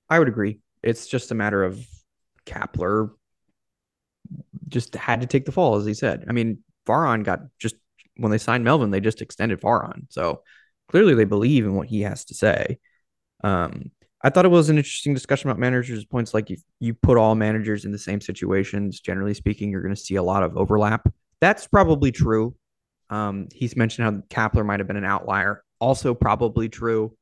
I would agree. It's just a matter of Kapler just had to take the fall, as he said. I mean, Farhan got just when they signed Melvin, they just extended Farhan. So clearly they believe in what he has to say. Um, I thought it was an interesting discussion about managers' points. Like if you put all managers in the same situations, generally speaking, you're going to see a lot of overlap. That's probably true. Um, he's mentioned how Kapler might have been an outlier. Also, probably true.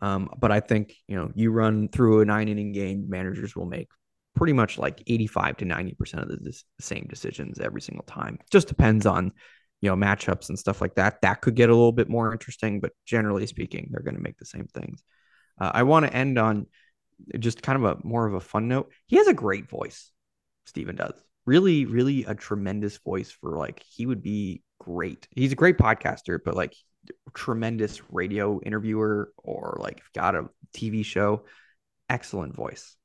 Um, but I think you know you run through a nine inning game, managers will make pretty much like 85 to 90% of the same decisions every single time. Just depends on, you know, matchups and stuff like that. That could get a little bit more interesting, but generally speaking, they're going to make the same things. Uh, I want to end on just kind of a more of a fun note. He has a great voice, Steven does. Really, really a tremendous voice for like, he would be great. He's a great podcaster, but like, tremendous radio interviewer or like got a TV show. Excellent voice.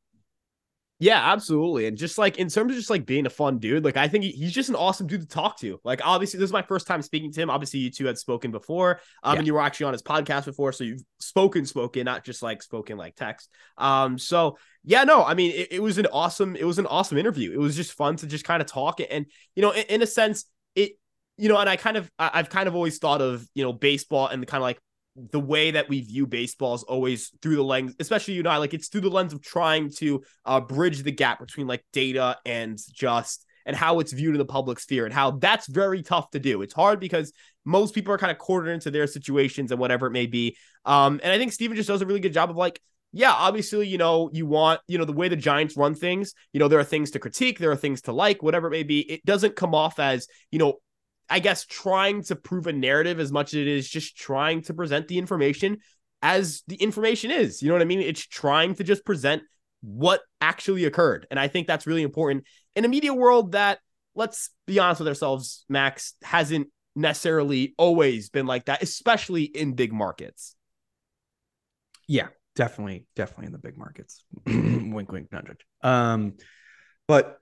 Yeah, absolutely. And just like in terms of just like being a fun dude, like I think he's just an awesome dude to talk to. Like obviously, this is my first time speaking to him. Obviously, you two had spoken before, um, yeah. and you were actually on his podcast before, so you've spoken, spoken, not just like spoken like text. Um, so yeah, no, I mean, it, it was an awesome, it was an awesome interview. It was just fun to just kind of talk, and you know, in, in a sense, it, you know, and I kind of, I've kind of always thought of you know baseball and the kind of like the way that we view baseball is always through the lens, especially you know, like it's through the lens of trying to uh, bridge the gap between like data and just and how it's viewed in the public sphere and how that's very tough to do. It's hard because most people are kind of quartered into their situations and whatever it may be. Um, and I think Steven just does a really good job of like, yeah, obviously, you know, you want, you know, the way the Giants run things, you know, there are things to critique, there are things to like, whatever it may be. It doesn't come off as, you know, I guess, trying to prove a narrative as much as it is just trying to present the information as the information is. You know what I mean? It's trying to just present what actually occurred. And I think that's really important in a media world that, let's be honest with ourselves, Max hasn't necessarily always been like that, especially in big markets. Yeah, definitely, definitely in the big markets. wink, wink, nudge. Um, but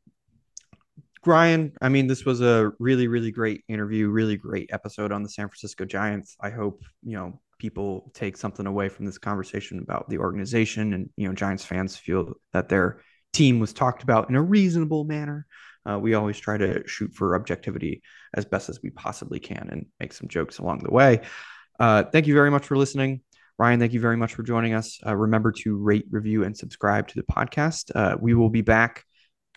Ryan, I mean, this was a really, really great interview, really great episode on the San Francisco Giants. I hope you know people take something away from this conversation about the organization, and you know, Giants fans feel that their team was talked about in a reasonable manner. Uh, we always try to shoot for objectivity as best as we possibly can and make some jokes along the way. Uh, thank you very much for listening. Ryan, thank you very much for joining us. Uh, remember to rate, review, and subscribe to the podcast. Uh, we will be back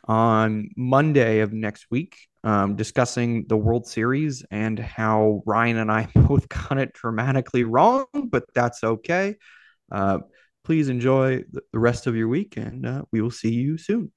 on Monday of next week um, discussing the World Series and how Ryan and I both got it dramatically wrong, but that's okay. Uh, please enjoy the rest of your week, and uh, we will see you soon.